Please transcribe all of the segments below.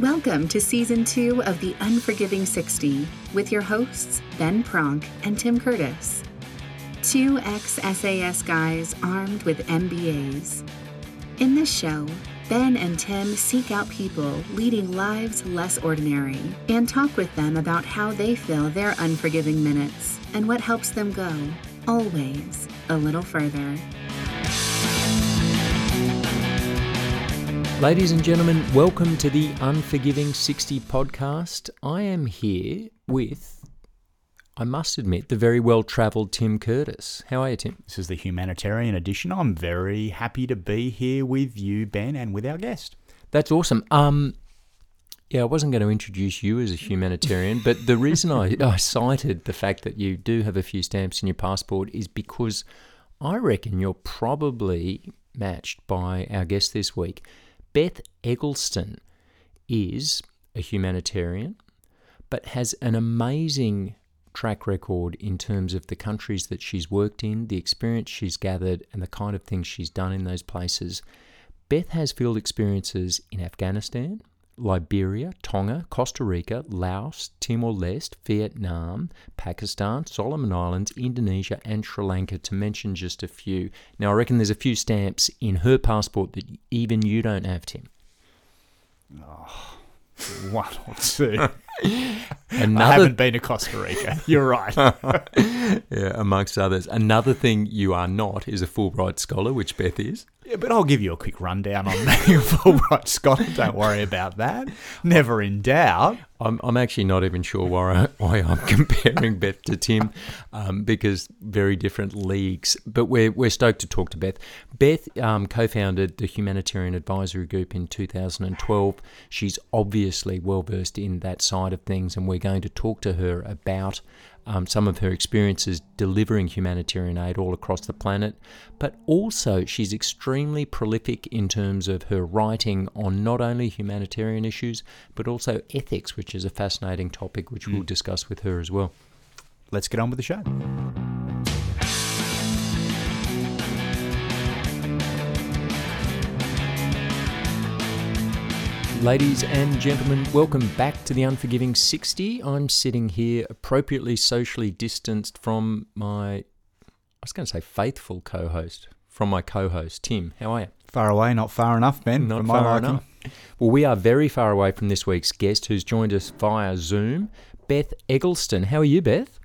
Welcome to season two of The Unforgiving 60 with your hosts, Ben Pronk and Tim Curtis. Two ex SAS guys armed with MBAs. In this show, Ben and Tim seek out people leading lives less ordinary and talk with them about how they fill their unforgiving minutes and what helps them go, always, a little further. Ladies and gentlemen, welcome to the Unforgiving 60 podcast. I am here with, I must admit, the very well travelled Tim Curtis. How are you, Tim? This is the humanitarian edition. I'm very happy to be here with you, Ben, and with our guest. That's awesome. Um, yeah, I wasn't going to introduce you as a humanitarian, but the reason I, I cited the fact that you do have a few stamps in your passport is because I reckon you're probably matched by our guest this week. Beth Eggleston is a humanitarian, but has an amazing track record in terms of the countries that she's worked in, the experience she's gathered, and the kind of things she's done in those places. Beth has field experiences in Afghanistan, Liberia, Tonga, Costa Rica, Laos, Timor Leste, Vietnam, Pakistan, Solomon Islands, Indonesia, and Sri Lanka, to mention just a few. Now, I reckon there's a few stamps in her passport that even you don't have, Tim. Oh, one or two. Another, I haven't been to Costa Rica. You're right. yeah, amongst others. Another thing you are not is a Fulbright scholar, which Beth is. Yeah, but I'll give you a quick rundown on being a Fulbright scholar. Don't worry about that. Never in doubt. I'm, I'm actually not even sure why, I, why I'm comparing Beth to Tim, um, because very different leagues. But we're, we're stoked to talk to Beth. Beth um, co founded the Humanitarian Advisory Group in 2012. She's obviously well versed in that side of things, and we're going to talk to her about um, some of her experiences delivering humanitarian aid all across the planet, but also she's extremely prolific in terms of her writing on not only humanitarian issues, but also ethics, which is a fascinating topic which mm. we'll discuss with her as well. Let's get on with the show. Ladies and gentlemen, welcome back to the Unforgiving 60. I'm sitting here appropriately socially distanced from my, I was going to say faithful co host, from my co host, Tim. How are you? Far away, not far enough, Ben. Not far enough. Well, we are very far away from this week's guest who's joined us via Zoom, Beth Eggleston. How are you, Beth?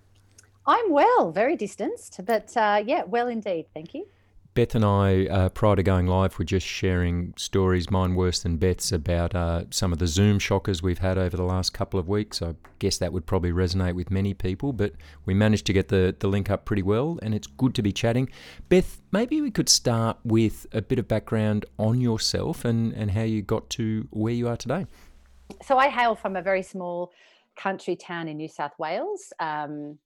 I'm well, very distanced, but uh, yeah, well indeed. Thank you. Beth and I, uh, prior to going live, were just sharing stories, mine worse than Beth's, about uh, some of the Zoom shockers we've had over the last couple of weeks. I guess that would probably resonate with many people, but we managed to get the, the link up pretty well, and it's good to be chatting. Beth, maybe we could start with a bit of background on yourself and, and how you got to where you are today. So, I hail from a very small country town in New South Wales. Um,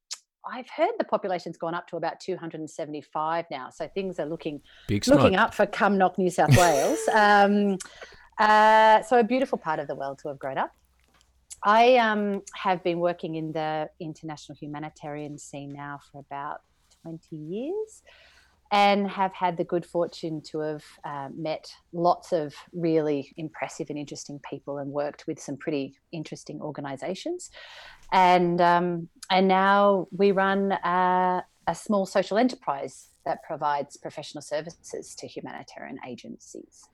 I've heard the population's gone up to about 275 now, so things are looking Big looking up for Cumnock, New South Wales. um, uh, so a beautiful part of the world to have grown up. I um, have been working in the international humanitarian scene now for about 20 years and have had the good fortune to have uh, met lots of really impressive and interesting people and worked with some pretty interesting organizations and um, and now we run a, a small social enterprise that provides professional services to humanitarian agencies.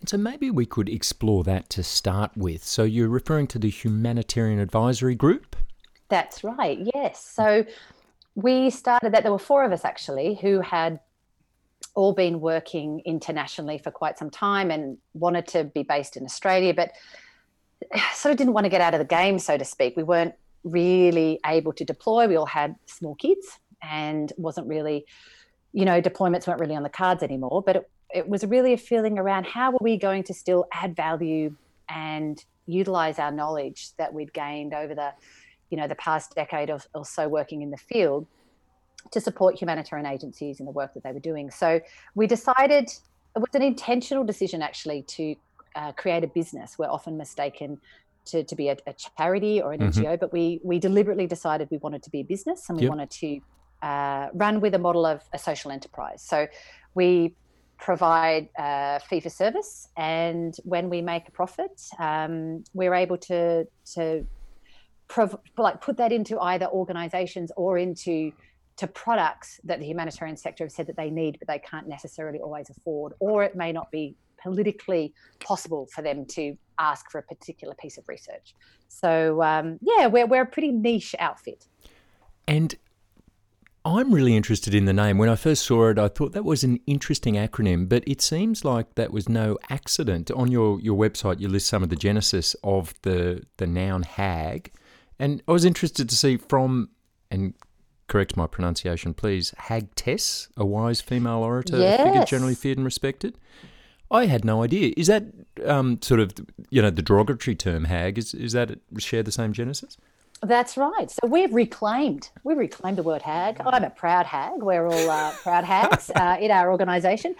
And so maybe we could explore that to start with. So you're referring to the Humanitarian Advisory Group? That's right, yes. So we started that, there were four of us actually who had all been working internationally for quite some time and wanted to be based in Australia, but sort of didn't want to get out of the game, so to speak. We weren't really able to deploy. We all had small kids and wasn't really, you know, deployments weren't really on the cards anymore. But it, it was really a feeling around how are we going to still add value and utilize our knowledge that we'd gained over the, you know, the past decade or, or so working in the field to support humanitarian agencies in the work that they were doing. So we decided it was an intentional decision actually to uh, create a business. We're often mistaken to, to be a, a charity or an mm-hmm. NGO, but we we deliberately decided we wanted to be a business and we yep. wanted to uh, run with a model of a social enterprise. So we provide uh, fee for service, and when we make a profit, um, we're able to to prov- like put that into either organisations or into to products that the humanitarian sector have said that they need, but they can't necessarily always afford, or it may not be politically possible for them to ask for a particular piece of research. So um, yeah, we're we're a pretty niche outfit. And I'm really interested in the name. When I first saw it, I thought that was an interesting acronym, but it seems like that was no accident. On your, your website, you list some of the genesis of the, the noun hag. And I was interested to see from, and correct my pronunciation, please, Hag Tess, a wise female orator, yes. a figure generally feared and respected. I had no idea. Is that um, sort of, you know, the derogatory term hag, is, is that share the same genesis? That's right. So we've reclaimed we've reclaimed the word hag. I'm a proud hag. We're all uh, proud hags uh, in our organisation,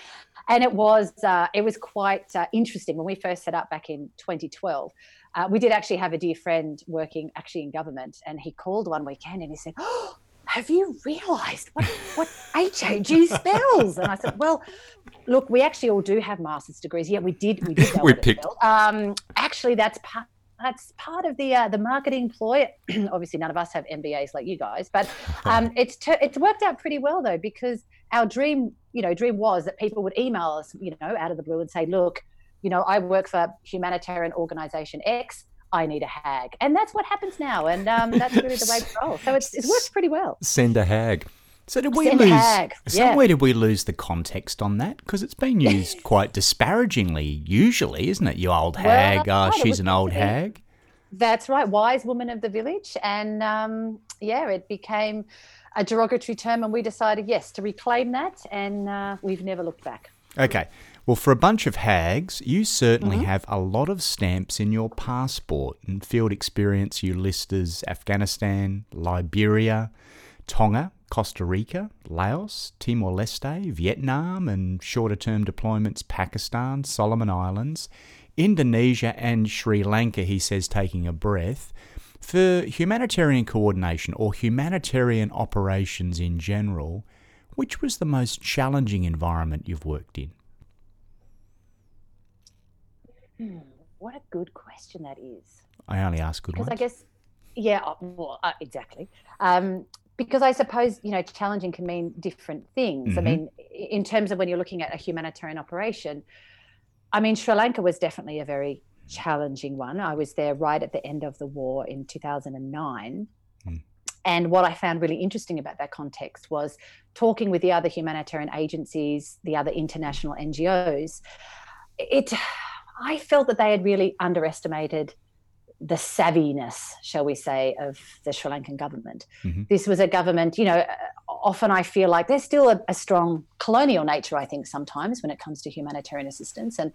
and it was uh, it was quite uh, interesting when we first set up back in 2012. Uh, we did actually have a dear friend working actually in government, and he called one weekend and he said, oh, "Have you realised what what HAG spells?" And I said, "Well." Look, we actually all do have master's degrees. Yeah, we did. We did. We picked. Um, actually, that's part that's part of the uh, the marketing ploy. Obviously, none of us have MBAs like you guys, but um, it's t- it's worked out pretty well though because our dream, you know, dream was that people would email us, you know, out of the blue and say, "Look, you know, I work for humanitarian organization X. I need a hag," and that's what happens now, and um, that's really the way to roll. So it's it's worked pretty well. Send a hag. So did we Send lose? hag, yeah. Somewhere did we lose the context on that? Because it's been used quite disparagingly, usually, isn't it? You old Well, hag. Ah, right, she's an old hag. That's right, wise woman of the village, and um, yeah, it became a derogatory term, and we decided yes to reclaim that, and uh, we've never looked back. Okay. Well, for a bunch of hags, you certainly Mm-hmm. have a lot of stamps in your passport. And field experience you list as Afghanistan, Liberia, Tonga, Costa Rica, Laos, Timor Leste, Vietnam, and shorter term deployments Pakistan, Solomon Islands, Indonesia, and Sri Lanka, he says, taking a breath. For humanitarian coordination or humanitarian operations in general, which was the most challenging environment you've worked in? What a good question that is. I only ask good because ones. I guess, yeah, uh, well, uh, exactly. Um, because I suppose you know, challenging can mean different things. I Mhm. mean, in terms of when you're looking at a humanitarian operation, I mean, Sri Lanka was definitely a very challenging one. I was there right at the end of the war in 2009. Hmm. And what I found really interesting about that context was talking with the other humanitarian agencies, the other international NGOs. It, I felt that they had really underestimated the savviness, shall we say, of the Sri Lankan government. Mhm. This was a government, you know, often I feel like there's still a, a strong colonial nature, I think, sometimes when it comes to humanitarian assistance. And,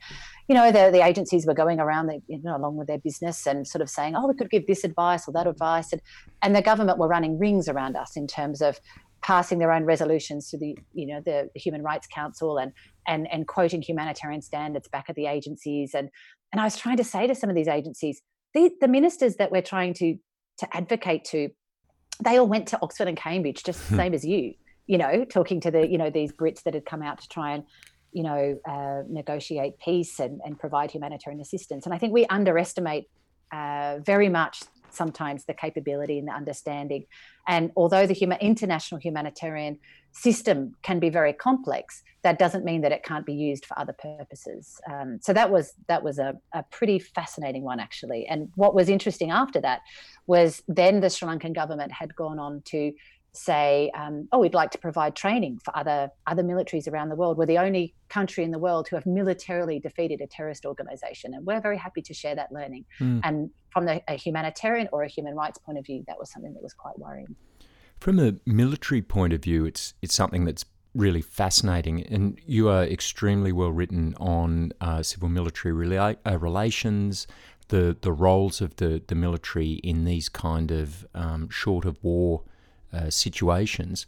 you know, the, the agencies were going around, the, you know, along with their business and sort of saying, oh, we could give this advice or that advice. And, and the government were running rings around us in terms of passing their own resolutions to the, you know, the Human Rights Council and, and, and quoting humanitarian standards back at the agencies. And, and I was trying to say to some of these agencies, the, the ministers that we're trying to to advocate to, they all went to Oxford and Cambridge, just the same as you. You know, talking to the you know these Brits that had come out to try and you know uh, negotiate peace and, and provide humanitarian assistance. And I think we underestimate uh, very much sometimes the capability and the understanding. And although the human, international humanitarian system can be very complex, that doesn't mean that it can't be used for other purposes. Um, so that was that was a, a pretty fascinating one actually. And what was interesting after that was then the Sri Lankan government had gone on to say, um, "Oh, we'd like to provide training for other other militaries around the world. We're the only country in the world who have militarily defeated a terrorist organization, and we're very happy to share that learning." Mm. And from the, a humanitarian or a human rights point of view, that was something that was quite worrying. From a military point of view, it's it's something that's really fascinating, and you are extremely well written on uh, civil military rela- uh, relations, the the roles of the the military in these kind of um, short of war uh, situations.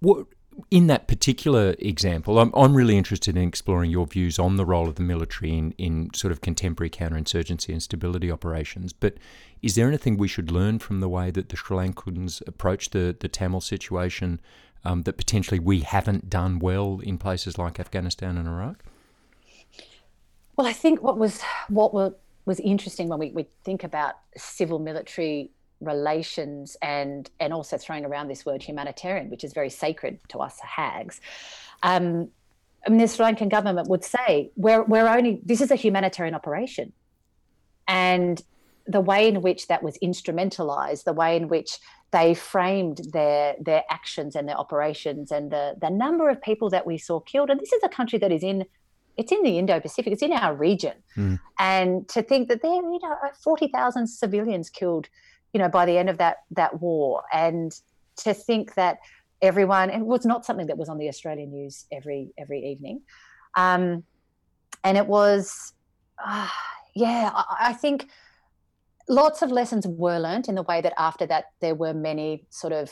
What in that particular example, I'm, I'm really interested in exploring your views on the role of the military in, in sort of contemporary counterinsurgency and stability operations. But is there anything we should learn from the way that the Sri Lankans approached the, the Tamil situation um, that potentially we haven't done well in places like Afghanistan and Iraq? Well, I think what was what was interesting when we, we think about civil military relations and and also throwing around this word humanitarian, which is very sacred to us hags. Um, I mean, the Sri Lankan government would say we're we're only this is a humanitarian operation, and the way in which that was instrumentalized, the way in which they framed their their actions and their operations, and the the number of people that we saw killed. And this is a country that is in it's in the Indo-Pacific. It's in our region, mm. and to think that there, you know, forty thousand civilians killed, you know, by the end of that that war, and to think that everyone it was not something that was on the Australian news every every evening, um, and it was, uh, yeah, I, I think lots of lessons were learnt in the way that after that there were many sort of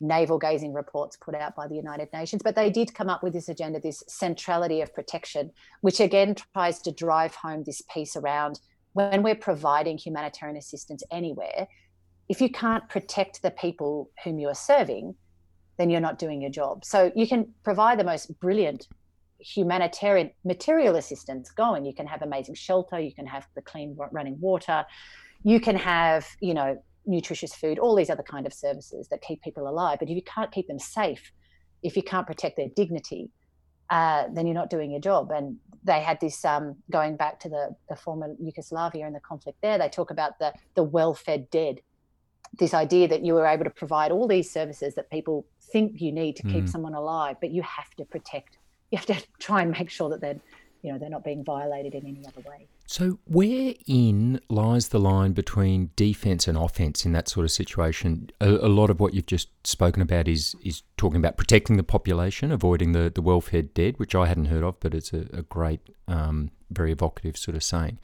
navel gazing reports put out by the United Nations, but they did come up with this agenda, this centrality of protection, which again tries to drive home this piece around when we're providing humanitarian assistance anywhere, if you can't protect the people whom you are serving, then you're not doing your job. So you can provide the most brilliant humanitarian material assistance going. You can have amazing shelter, you can have the clean running water, you can have, you know, nutritious food, all these other kind of services that keep people alive. But if you can't keep them safe, if you can't protect their dignity, uh, then you're not doing your job. And they had this um, going back to the, the former Yugoslavia and the conflict there. They talk about the the well-fed dead. This idea that you were able to provide all these services that people think you need to keep mm. someone alive, but you have to protect. You have to try and make sure that they're, you know, they're not being violated in any other way. So, wherein lies the line between defence and offence in that sort of situation? A, a, lot of what you've just spoken about is is talking about protecting the population, avoiding the, the well-fed dead, which I hadn't heard of, but it's a, a great, um, very evocative sort of saying.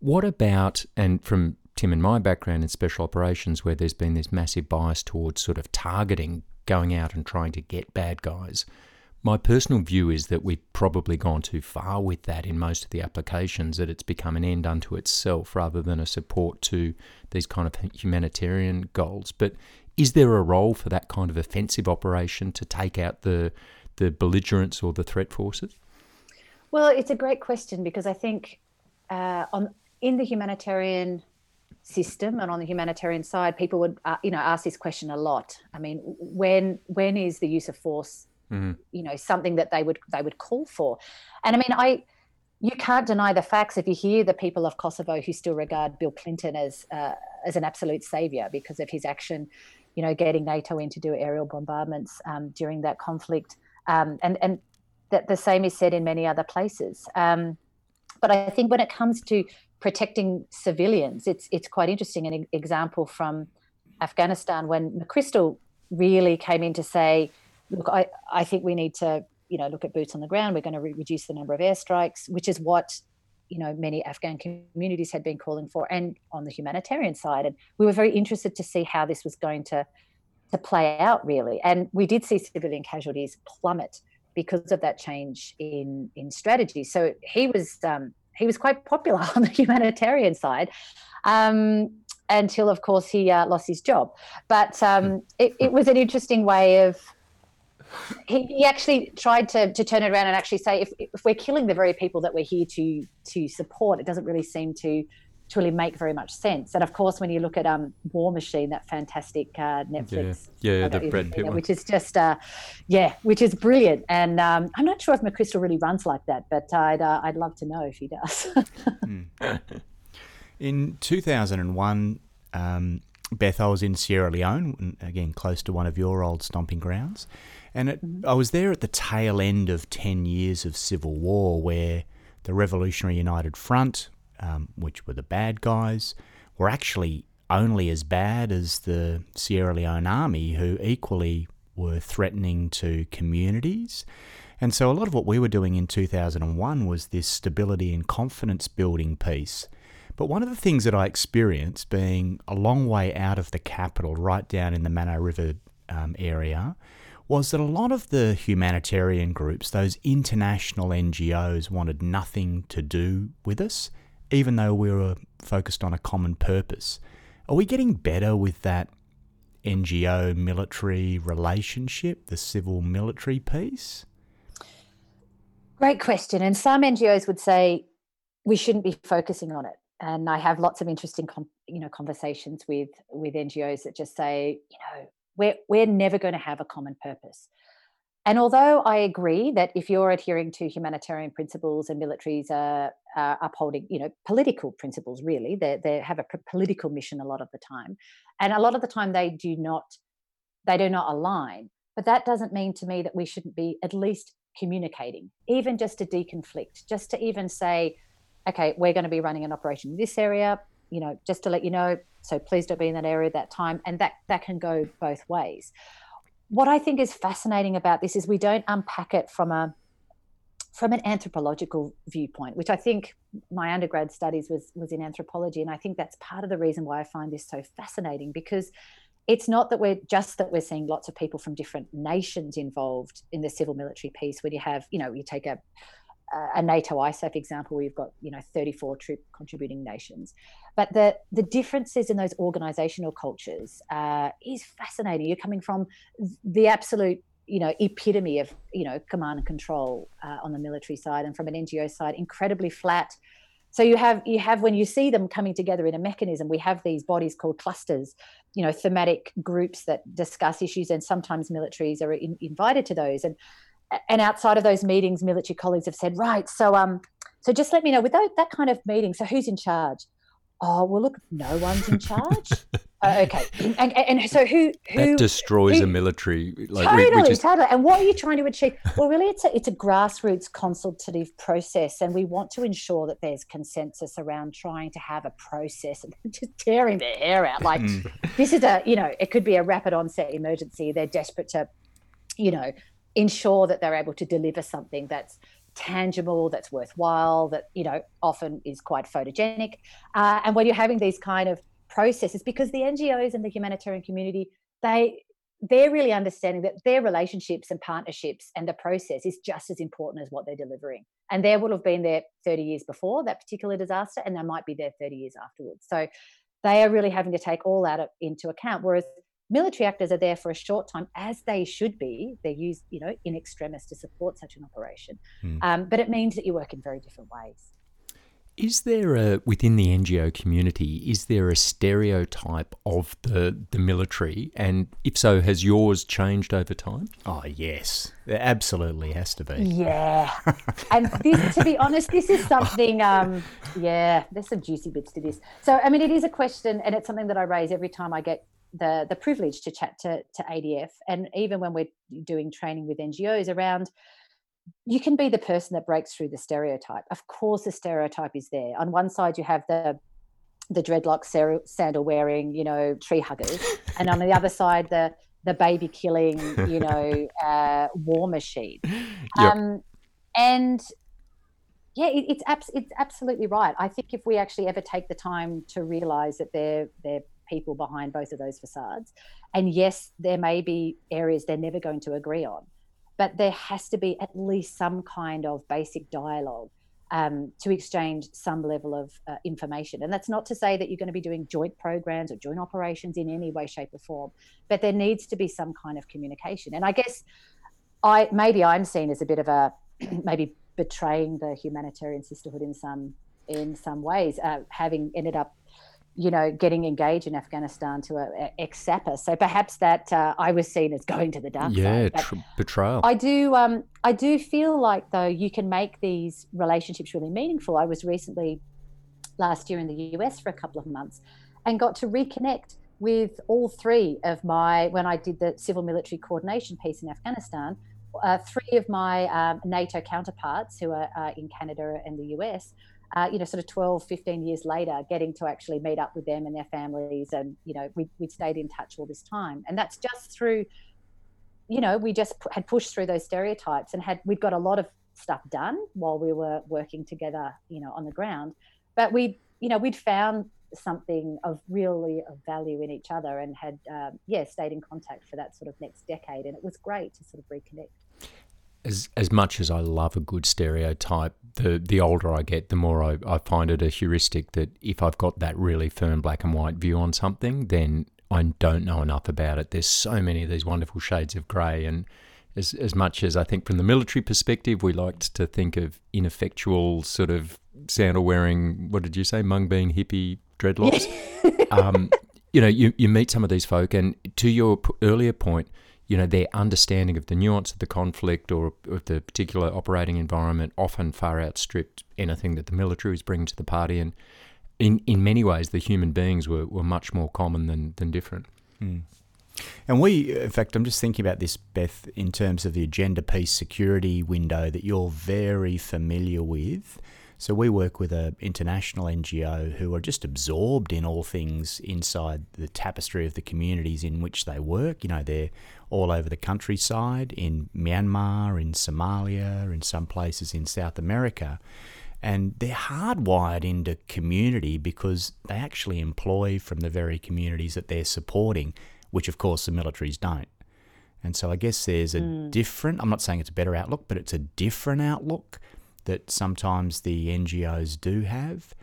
What about, and from Tim and my background in special operations, where there's been this massive bias towards sort of targeting, going out and trying to get bad guys – my personal view is that we've probably gone too far with that in most of the applications, that it's become an end unto itself rather than a support to these kind of humanitarian goals. But is there a role for that kind of offensive operation to take out the, the belligerents or the threat forces? Well, it's a great question because I think uh, on in the humanitarian system and on the humanitarian side, people would uh, you know ask this question a lot. I mean, when when is the use of force mm-hmm. you know something that they would they would call for and i mean i you can't deny the facts if you hear the people of Kosovo who still regard Bill Clinton as uh, as an absolute savior because of his action, you know, getting NATO in to do aerial bombardments um, during that conflict, um, and and that the same is said in many other places. Um, but I think when it comes to protecting civilians, it's it's quite interesting. An example from Afghanistan when McChrystal really came in to say look, I, I think we need to, you know, look at boots on the ground. We're going to re- reduce the number of airstrikes, which is what, you know, many Afghan communities had been calling for, and on the humanitarian side. And we were very interested to see how this was going to to play out, really. And we did see civilian casualties plummet because of that change in in strategy. So he was um, he was quite popular on the humanitarian side. Um, until, of course, he uh, lost his job. But um, it, it was an interesting way of he, he actually tried to, to turn it around and actually say if, if we're killing the very people that we're here to to support, it doesn't really seem to to really make very much sense. And of course, when you look at um, War Machine, that fantastic uh, Netflix, yeah, yeah, the Brad Pitt which is just, uh, yeah, which is brilliant. And um, I'm not sure if McChrystal really runs like that, but I'd uh, I'd love to know if he does. mm. In 2001, um, Beth, I was in Sierra Leone, again close to one of your old stomping grounds, and it, I was there at the tail end of 10 years of civil war where the Revolutionary United Front, um, which were the bad guys, were actually only as bad as the Sierra Leone army, who equally were threatening to communities. And so a lot of what we were doing in 2001 was this stability and confidence building piece. But one of the things that I experienced being a long way out of the capital, right down in the Mano River um, area, was that a lot of the humanitarian groups, those international NGOs, wanted nothing to do with us, even though we were focused on a common purpose. Are we getting better with that NGO military relationship, the civil military piece? Great question. And some NGOs would say we shouldn't be focusing on it. And I have lots of interesting, you know, conversations with with NGOs that just say, you know, we're we're never going to have a common purpose. And although I agree that if you're adhering to humanitarian principles and militaries are, are upholding, you know, political principles, really, they, they have a political mission a lot of the time, and a lot of the time they do not, they do not align. But that doesn't mean to me that we shouldn't be at least communicating, even just to deconflict, just to even say, okay, we're going to be running an operation in this area, you know, just to let you know. So please don't be in that area at that time, and that that can go both ways what I think is fascinating about this is we don't unpack it from a from an anthropological viewpoint, which I think my undergrad studies was was in anthropology, and I think that's part of the reason why I find this so fascinating because it's not that we're just that we're seeing lots of people from different nations involved in the civil military piece. When you have, you know, you take a a NATO ISAF example, we've got you know 34 troop contributing nations, but the the differences in those organisational cultures uh, is fascinating. You're coming from the absolute you know epitome of you know command and control uh, on the military side, and from an NGO side, incredibly flat. So you have you have when you see them coming together in a mechanism, we have these bodies called clusters, you know, thematic groups that discuss issues, and sometimes militaries are in, invited to those. And and outside of those meetings, military colleagues have said, right, so um, so just let me know with that, that kind of meeting. So who's in charge? Oh well, look, no one's in charge. uh, okay, and, and, and, so who who that destroys who, a military like totally, we, we just... totally. And what are you trying to achieve? Well, really, it's a it's a grassroots consultative process, and we want to ensure that there's consensus around trying to have a process and just tearing their hair out. Like mm. this is a you know, it could be a rapid onset emergency. They're desperate to, you know, ensure that they're able to deliver something that's tangible, that's worthwhile, that you know often is quite photogenic. Uh, and when you're having these kind of processes, because the NGOs and the humanitarian community, they they're really understanding that their relationships and partnerships and the process is just as important as what they're delivering. And they would have been there 30 years before that particular disaster, and they might be there 30 years afterwards. So they are really having to take all that into account. Whereas military actors are there for a short time as they should be. They're used you know in extremis to support such an operation. Mm. um, but it means that you work in very different ways. Is there a within the NGO community is there a stereotype of the the military? And if so has yours changed over time? Oh yes. There absolutely has to be. Yeah. And this to be honest this is something um, yeah there's some juicy bits to this. So i mean it is a question and it's something that i raise every time i get the the privilege to chat to, to ADF, and even when we're doing training with NGOs around, you can be the person that breaks through the stereotype. Of course, the stereotype is there. On one side, you have the the dreadlock sandal wearing, you know, tree huggers, and on the other side, the the baby killing, you know, uh, war machine. Yep. Um, and yeah, it, it's abs- it's absolutely right. I think if we actually ever take the time to realize that they're they're people behind both of those facades. And yes, there may be areas they're never going to agree on, but there has to be at least some kind of basic dialogue um, to exchange some level of uh, information. And that's not to say that you're going to be doing joint programs or joint operations in any way, shape, or form, but there needs to be some kind of communication. And I guess I maybe I'm seen as a bit of a maybe betraying the humanitarian sisterhood in some in some ways, uh, having ended up you know, getting engaged in Afghanistan to a, ex sapper. So perhaps that uh, I was seen as going to the dark yeah, side. Yeah, tr- betrayal. I do. Um, I do feel like though you can make these relationships really meaningful. I was recently last year in the US for a couple of months, and got to reconnect with all three of my when I did the civil military coordination piece in Afghanistan. Uh, three of my um, NATO counterparts who are uh, in Canada and the US uh, you know, sort of 12, 15 years later, getting to actually meet up with them and their families. And, you know, we, we stayed in touch all this time. And that's just through, you know, we just had pushed through those stereotypes and had, we'd got a lot of stuff done while we were working together, you know, on the ground. But we, you know, we'd found something of really of value in each other and had, um, yeah, stayed in contact for that sort of next decade. And it was great to sort of reconnect as as much as I love a good stereotype, the the older I get, the more I, I find it a heuristic that if I've got that really firm black and white view on something, then I don't know enough about it. There's so many of these wonderful shades of grey, and as as much as I think from the military perspective, we liked to think of ineffectual sort of sandal wearing. What did you say, mung bean hippie dreadlocks? um, you know, you you meet some of these folk, and to your earlier point, you know, their understanding of the nuance of the conflict or of the particular operating environment often far outstripped anything that the military was bringing to the party. And in, in many ways, the human beings were, were much more common than, than different. Mm. And we, in fact, I'm just thinking about this, Beth, in terms of the agenda peace security window that you're very familiar with. So we work with an international NGO who are just absorbed in all things inside the tapestry of the communities in which they work. You know, they're all over the countryside, in Myanmar, in Somalia, in some places in South America. And they're hardwired into community because they actually employ from the very communities that they're supporting, which of course the militaries don't. And so I guess there's a mm. different, I'm not saying it's a better outlook, but it's a different outlook that sometimes the NGOs do have.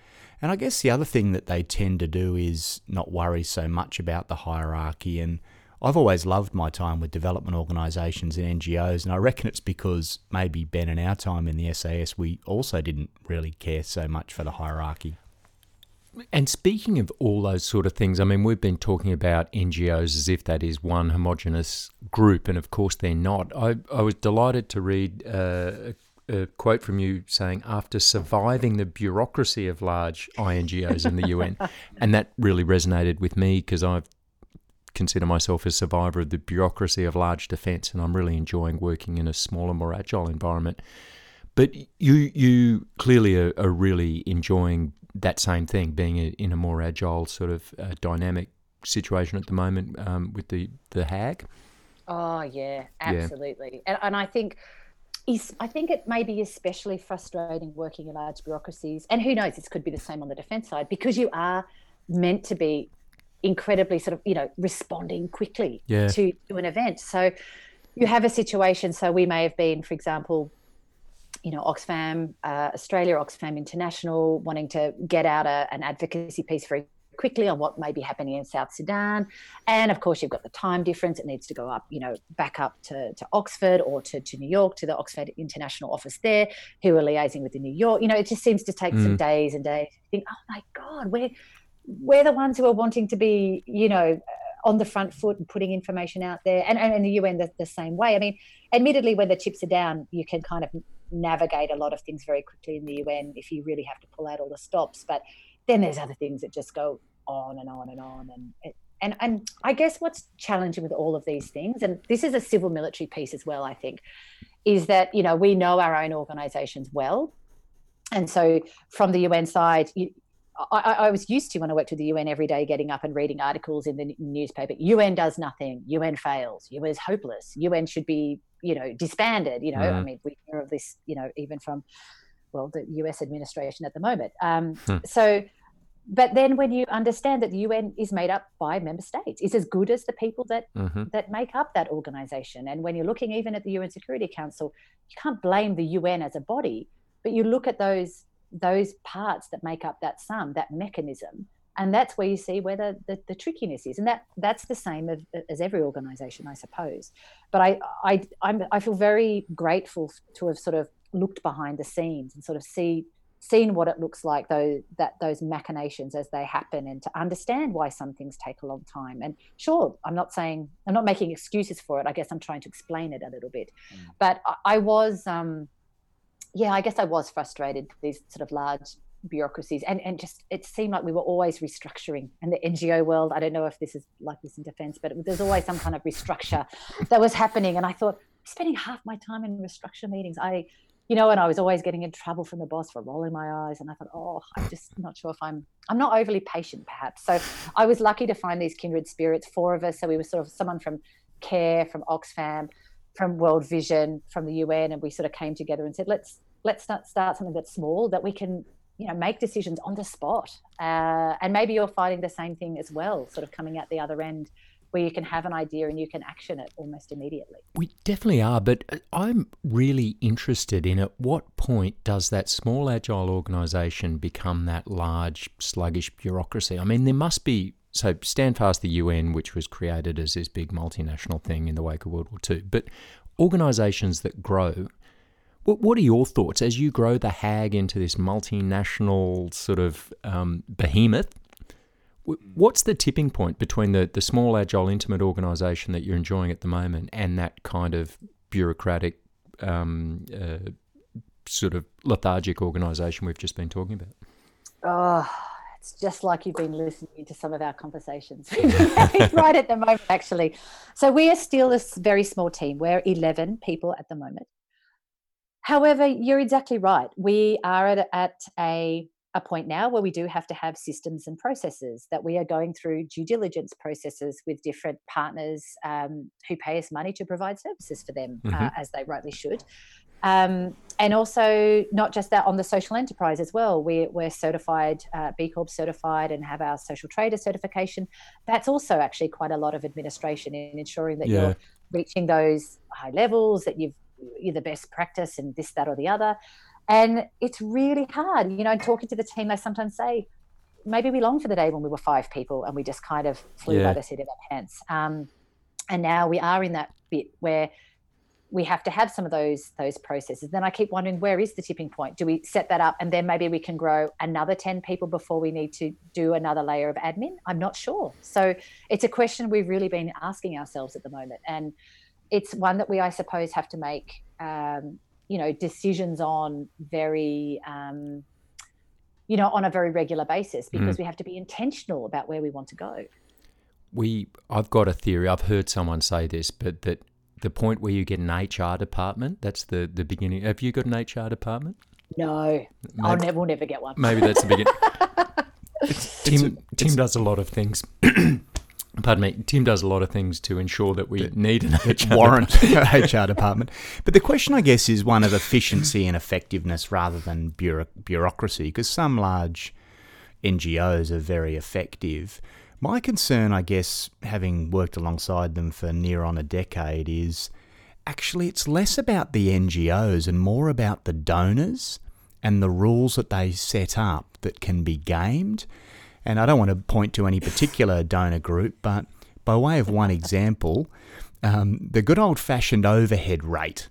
And I guess the other thing that they tend to do is not worry so much about the hierarchy. And I've always loved my time with development organisations and NGOs, and I reckon it's because maybe Ben and our time in the SAS, we also didn't really care so much for the hierarchy. And speaking of all those sort of things, I mean, we've been talking about NGOs as if that is one homogenous group, and of course they're not. I, I was delighted to read uh, a quote from you saying, after surviving the bureaucracy of large INGOs in the UN. and that really resonated with me because I consider myself a survivor of the bureaucracy of large defence and I'm really enjoying working in a smaller, more agile environment. But you, you clearly are, are really enjoying that same thing, being a, in a more agile, sort of uh, dynamic situation at the moment um, with the, the HAG. Oh, yeah, absolutely. Yeah. And, and I think is I think it may be especially frustrating working in large bureaucracies, and who knows, this could be the same on the defence side because you are meant to be incredibly sort of you know responding quickly yeah. to, to an event. So you have a situation. So we may have been, for example, you know, Oxfam uh, Australia, Oxfam International, wanting to get out a, an advocacy piece very quickly on what may be happening in South Sudan. And of course, you've got the time difference. It needs to go up, you know, back up to, to Oxford or to, to New York, to the Oxfam International Office there, who are liaising with the New York. You know, it just seems to take mm. some days and days. You think, oh my God, we're, we're the ones who are wanting to be, you know, on the front foot and putting information out there. And, and in the UN, the, the same way. I mean, admittedly, when the chips are down, you can kind of navigate a lot of things very quickly in the UN if you really have to pull out all the stops. But then there's other things that just go on and on and on and it, and and I guess what's challenging with all of these things, and this is a civil military piece as well, I think, is that you know we know our own organisations well, and so from the UN side, you, I, I, was used to when I worked with the UN every day, getting up and reading articles in the newspaper. UN does nothing. UN fails. UN is hopeless. UN should be, you know, disbanded. You know, mm. I mean, we hear of this, you know, even from, well, the US administration at the moment. Um, hmm. So but then when you understand that the UN is made up by member states, it's as good as the people that mm-hmm. that make up that organization. And when you're looking even at the UN Security Council, you can't blame the UN as a body, but you look at those those parts that make up that sum, that mechanism, and that's where you see where the, the, the trickiness is. And that that's the same of, as every organization, I suppose. But I I I'm, I feel very grateful to have sort of looked behind the scenes and sort of see seen what it looks like though that those machinations as they happen and to understand why some things take a long time. And sure i'm not saying i'm not making excuses for it. I guess i'm trying to explain it a little bit. Mm. but I, I, was um yeah i guess i was frustrated these sort of large bureaucracies. And and just it seemed like we were always restructuring in the ngo world. I don't know if this is like this in defense but there's always some kind of restructure that was happening. And i thought spending half my time in restructure meetings i you know, and I was always getting in trouble from the boss for rolling my eyes. And I thought, oh, I'm just not sure if I'm, I'm not overly patient perhaps. So I was lucky to find these kindred spirits, four of us. So we were sort of someone from CARE, from Oxfam, from World Vision, from the UN. And we sort of came together and said, let's, let's start, start something that's small that we can, you know, make decisions on the spot. Uh, and maybe you're finding the same thing as well, sort of coming out the other end where you can have an idea and you can action it almost immediately. We definitely are, but I'm really interested in at what point does that small agile organisation become that large sluggish bureaucracy? I mean, there must be so Standfast the UN, which was created as this big multinational thing in the wake of World War II, but organisations that grow. What, what are your thoughts as you grow the HAG into this multinational sort of um, behemoth? What's the tipping point between the, the small, agile, intimate organisation that you're enjoying at the moment and that kind of bureaucratic, um, uh, sort of lethargic organisation we've just been talking about? Oh, it's just like you've been listening to some of our conversations right at the moment, actually. So we are still a very small team. We're 11 people at the moment. However, you're exactly right. We are at, at a, a point now where we do have to have systems and processes that we are going through due diligence processes with different partners um, who pay us money to provide services for them, uh, mm-hmm. uh, as they rightly should. Um, and also not just that on the social enterprise as well. We, we're certified, uh, B Corp certified, and have our social trader certification. That's also actually quite a lot of administration in ensuring that yeah. you're reaching those high levels, that you've you're the best practice, and this, that, or the other. And it's really hard. You know, talking to the team, they sometimes say, maybe we long for the day when we were five people and we just kind of flew yeah. by the seat of our pants. Um, and now we are in that bit where we have to have some of those those processes then i keep wondering where is the tipping point do we set that up and then maybe we can grow another 10 people before we need to do another layer of admin i'm not sure so it's a question we've really been asking ourselves at the moment and it's one that we i suppose have to make um, you know decisions on very um, you know on a very regular basis because mm. we have to be intentional about where we want to go we i've got a theory i've heard someone say this but that the point where you get an HR department. That's the the beginning. Have you got an HR department? No, maybe, I'll never, we'll never get one. Maybe that's the beginning. Tim Tim does a lot of things. Pardon me. Tim does a lot of things to ensure that we need an HR warrant HR department. But the question, I guess, is one of efficiency and effectiveness rather than bureau- bureaucracy, because some large NGOs are very effective. My concern, I guess, having worked alongside them for near on a decade, is actually it's less about the NGOs and more about the donors and the rules that they set up that can be gamed. And I don't want to point to any particular donor group, but by way of one example, um, the good old fashioned overhead rate.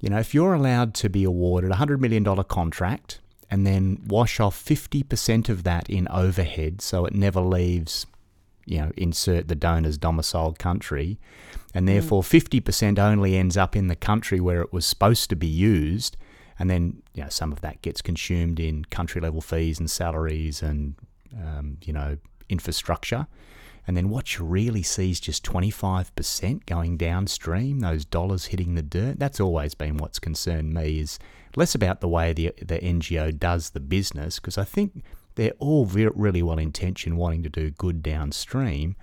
You know, if you're allowed to be awarded a $100 million contract and then wash off 50% of that in overhead so it never leaves you know, insert the donor's domiciled country, and mm. therefore fifty percent only ends up in the country where it was supposed to be used, and then you know some of that gets consumed in country level fees and salaries and um, you know infrastructure. And then what you really see is just 25% going downstream, those dollars hitting the dirt. That's always been what's concerned me is less about the way the, the NGO does the business, because I think they're all really well intentioned, wanting to do good downstream,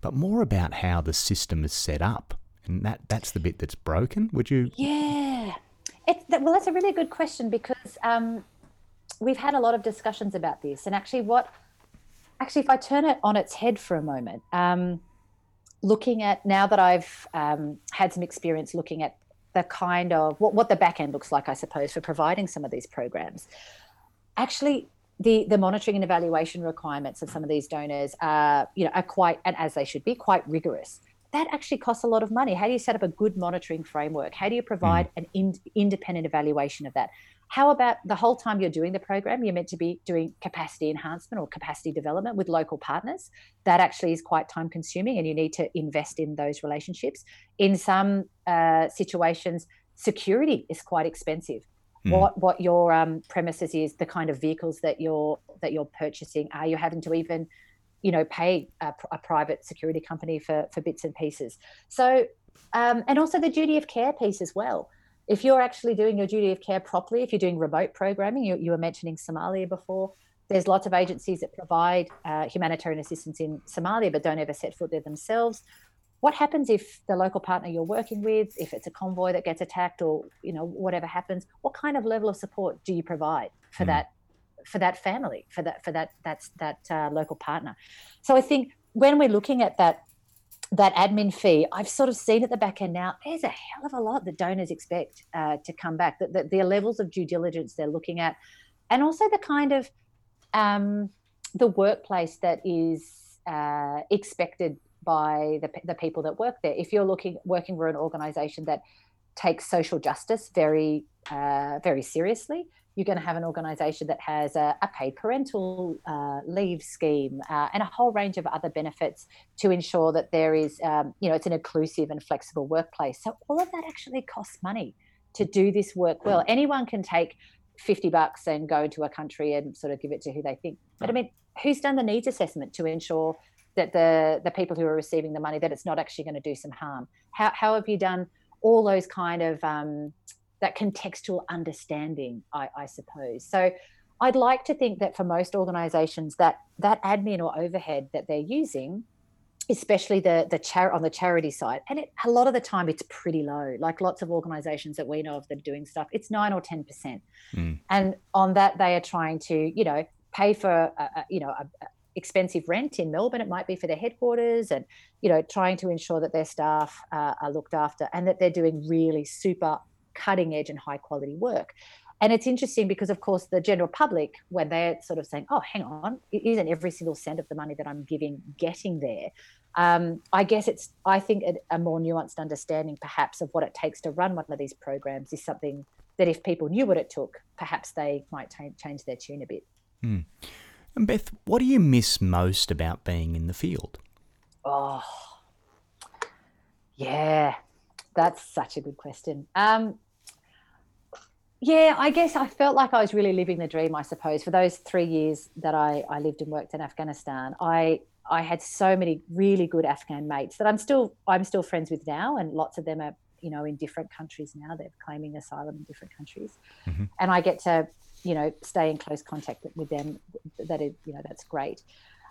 but more about how the system is set up. And that, that's the bit that's broken. Would you? Yeah. It, well, that's a really good question because um, we've had a lot of discussions about this. And actually, what actually, if I turn it on its head for a moment, um, looking at now that I've um, had some experience looking at the kind of what, what the back end looks like, I suppose, for providing some of these programs, actually, the the monitoring and evaluation requirements of some of these donors are you know are quite and as they should be quite rigorous. That actually costs a lot of money. How do you set up a good monitoring framework? How do you provide mm. an in, independent evaluation of that how about the whole time you're doing the program you're meant to be doing capacity enhancement or capacity development with local partners that actually is quite time consuming and you need to invest in those relationships in some uh, situations security is quite expensive Mm. What what your um, premises is, the kind of vehicles that you're that you're purchasing. Are you having to even, you know, pay a, a private security company for for bits and pieces? So, um, and also the duty of care piece as well. If you're actually doing your duty of care properly, if you're doing remote programming, you, you were mentioning Somalia before. There's lots of agencies that provide uh, humanitarian assistance in Somalia, but don't ever set foot there themselves what happens if the local partner you're working with if it's a convoy that gets attacked or you know whatever happens what kind of level of support do you provide for mm. that for that family for that for that that's that uh, local partner so i think when we're looking at that that admin fee i've sort of seen at the back end now there's a hell of a lot that donors expect uh, to come back that the, the, levels of due diligence they're looking at and also the kind of um, the workplace that is uh, expected by the, the people that work there. If you're looking working for an organisation that takes social justice very uh, very seriously, you're going to have an organisation that has a, a paid parental uh, leave scheme uh, and a whole range of other benefits to ensure that there is, um, you know, it's an inclusive and flexible workplace. So all of that actually costs money to do this work well. Anyone can take 50 bucks and go to a country and sort of give it to who they think. But I mean, who's done the needs assessment to ensure that the the people who are receiving the money that it's not actually going to do some harm? How how have you done all those kind of um, that contextual understanding? I, I suppose so. I'd like to think that for most organisations, that that admin or overhead that they're using especially the the char- on the charity side and it, a lot of the time it's pretty low like lots of organizations that we know of that are doing stuff it's 9 or 10% mm. and on that they are trying to you know pay for a, a you know a, a expensive rent in melbourne it might be for their headquarters and you know trying to ensure that their staff uh, are looked after and that they're doing really super cutting edge and high quality work and it's interesting because, of course, the general public, when they're sort of saying, oh, hang on, isn't every single cent of the money that I'm giving getting there? Um, I guess it's, I think, a, a, more nuanced understanding perhaps of what it takes to run one of these programs is something that if people knew what it took, perhaps they might t- change their tune a bit. Hmm. And Beth, what do you miss most about being in the field? Oh, yeah, that's such a good question. Um, yeah, I guess I felt like I was really living the dream, I suppose. For those three years that I, I lived and worked in Afghanistan, I I had so many really good Afghan mates that I'm still I'm still friends with now, and lots of them are you know in different countries now. They're claiming asylum in different countries, mm-hmm. and I get to you know stay in close contact with them. That is you know that's great.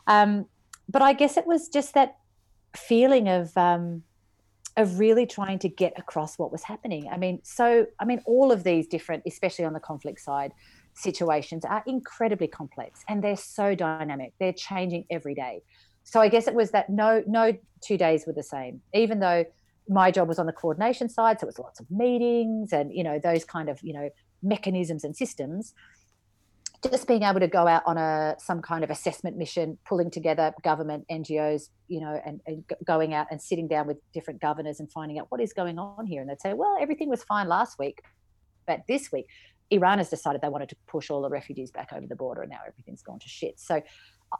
Um, but I guess it was just that feeling of um, of really trying to get across what was happening. I mean, so I mean, all of these different, especially on the conflict side, situations are incredibly complex and they're so dynamic. They're changing every day. So I guess it was that no no two days were the same, even though my job was on the coordination side, so it was lots of meetings and you know those kind of you know mechanisms and systems just being able to go out on a some kind of assessment mission, pulling together government NGOs, you know, and, and, going out and sitting down with different governors and finding out what is going on here. And they'd say, well, everything was fine last week, but this week, Iran has decided they wanted to push all the refugees back over the border, and now everything's gone to shit. So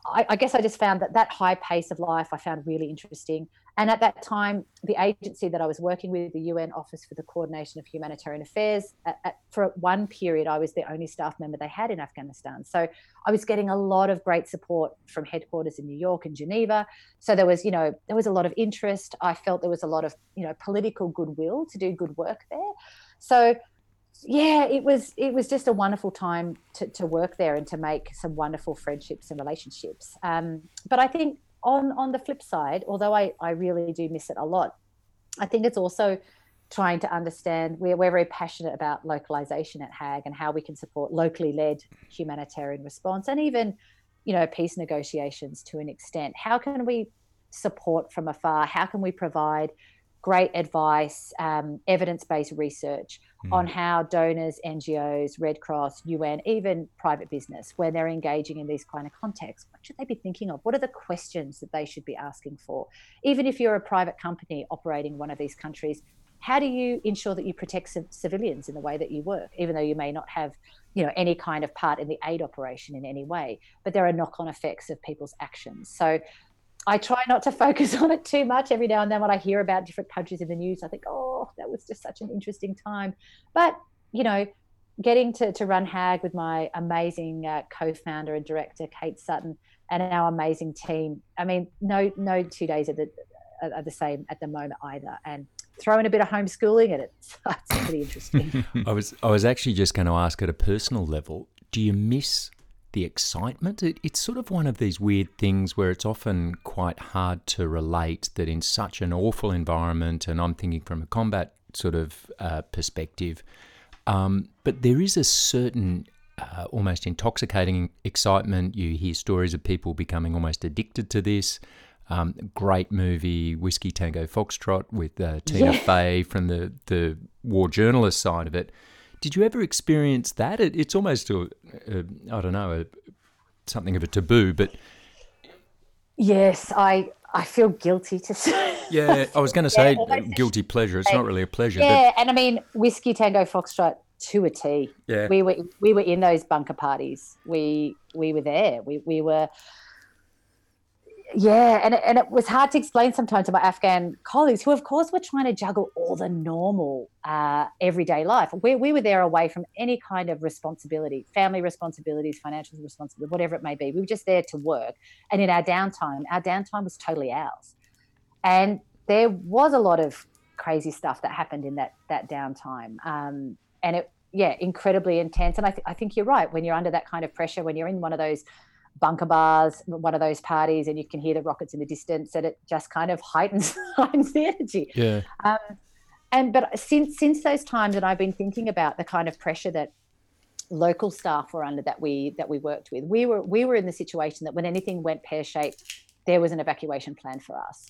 I, I, guess I just found that that high pace of life I found really interesting. And at that time, the agency that I was working with, the UN Office for the Coordination of Humanitarian Affairs, at, at, for one period, I was the only staff member they had in Afghanistan. So I was getting a lot of great support from headquarters in New York and Geneva. So there was, you know, there was a lot of interest. I felt there was a lot of, you know, political goodwill to do good work there. So yeah, it was it was just a wonderful time to, to work there and to make some wonderful friendships and relationships. Um, but I think on on the flip side, although I, I really do miss it a lot, I think it's also trying to understand we're, we're very passionate about localization at HAG and how we can support locally led humanitarian response and even you know peace negotiations to an extent. How can we support from afar? How can we provide great advice, um, evidence based research mm. on how donors, NGOs, Red Cross, UN, even private business, where they're engaging in these kind of contexts, what should they be thinking of? What are the questions that they should be asking for? Even if you're a private company operating one of these countries, how do you ensure that you protect civilians in the way that you work, even though you may not have, you know, any kind of part in the aid operation in any way? But there are knock-on effects of people's actions. So I try not to focus on it too much. Every now and then, when I hear about different countries in the news, I think, oh, that was just such an interesting time. But, you know, getting to, to run HAG with my amazing uh, co founder and director, Kate Sutton, and our amazing team, I mean, no, no two days are the, are the same at the moment either. And throwing a bit of homeschooling at it, it's pretty interesting. I was, I was actually just going to ask at a personal level do you miss the excitement. It, it's sort of one of these weird things where it's often quite hard to relate that in such an awful environment, and I'm thinking from a combat sort of uh, perspective, um, but there is a certain uh, almost intoxicating excitement. You hear stories of people becoming almost addicted to this. Um, great movie, Whiskey Tango Foxtrot, with uh, Tina yeah. Fey from the, the war journalist side of it. Did you ever experience that? It, it's almost a, a I don't know, a, something of a taboo, but Yes, I I feel guilty to say. Yeah, I was going to say yeah, guilty pleasure. It's not really a pleasure. Yeah, but... and I mean whiskey tango foxtrot to a T. Yeah, we were we were in those bunker parties. We we were there. We we were yeah, and it, and it was hard to explain sometimes to my Afghan colleagues, who of course were trying to juggle all the normal uh, everyday life. We, we were there away from any kind of responsibility, family responsibilities, financial responsibility, whatever it may be. We were just there to work, and in our downtime, our downtime was totally ours. And there was a lot of crazy stuff that happened in that that downtime, um, and it yeah incredibly intense. And I, th- I think you're right when you're under that kind of pressure, when you're in one of those bunker bars, one of those parties, and you can hear the rockets in the distance, and it just kind of heightens heightens the energy. Yeah. Um, and but since since those times, and I've been thinking about the kind of pressure that local staff were under that we that we worked with. We were we were in the situation that when anything went pear shaped, there was an evacuation plan for us.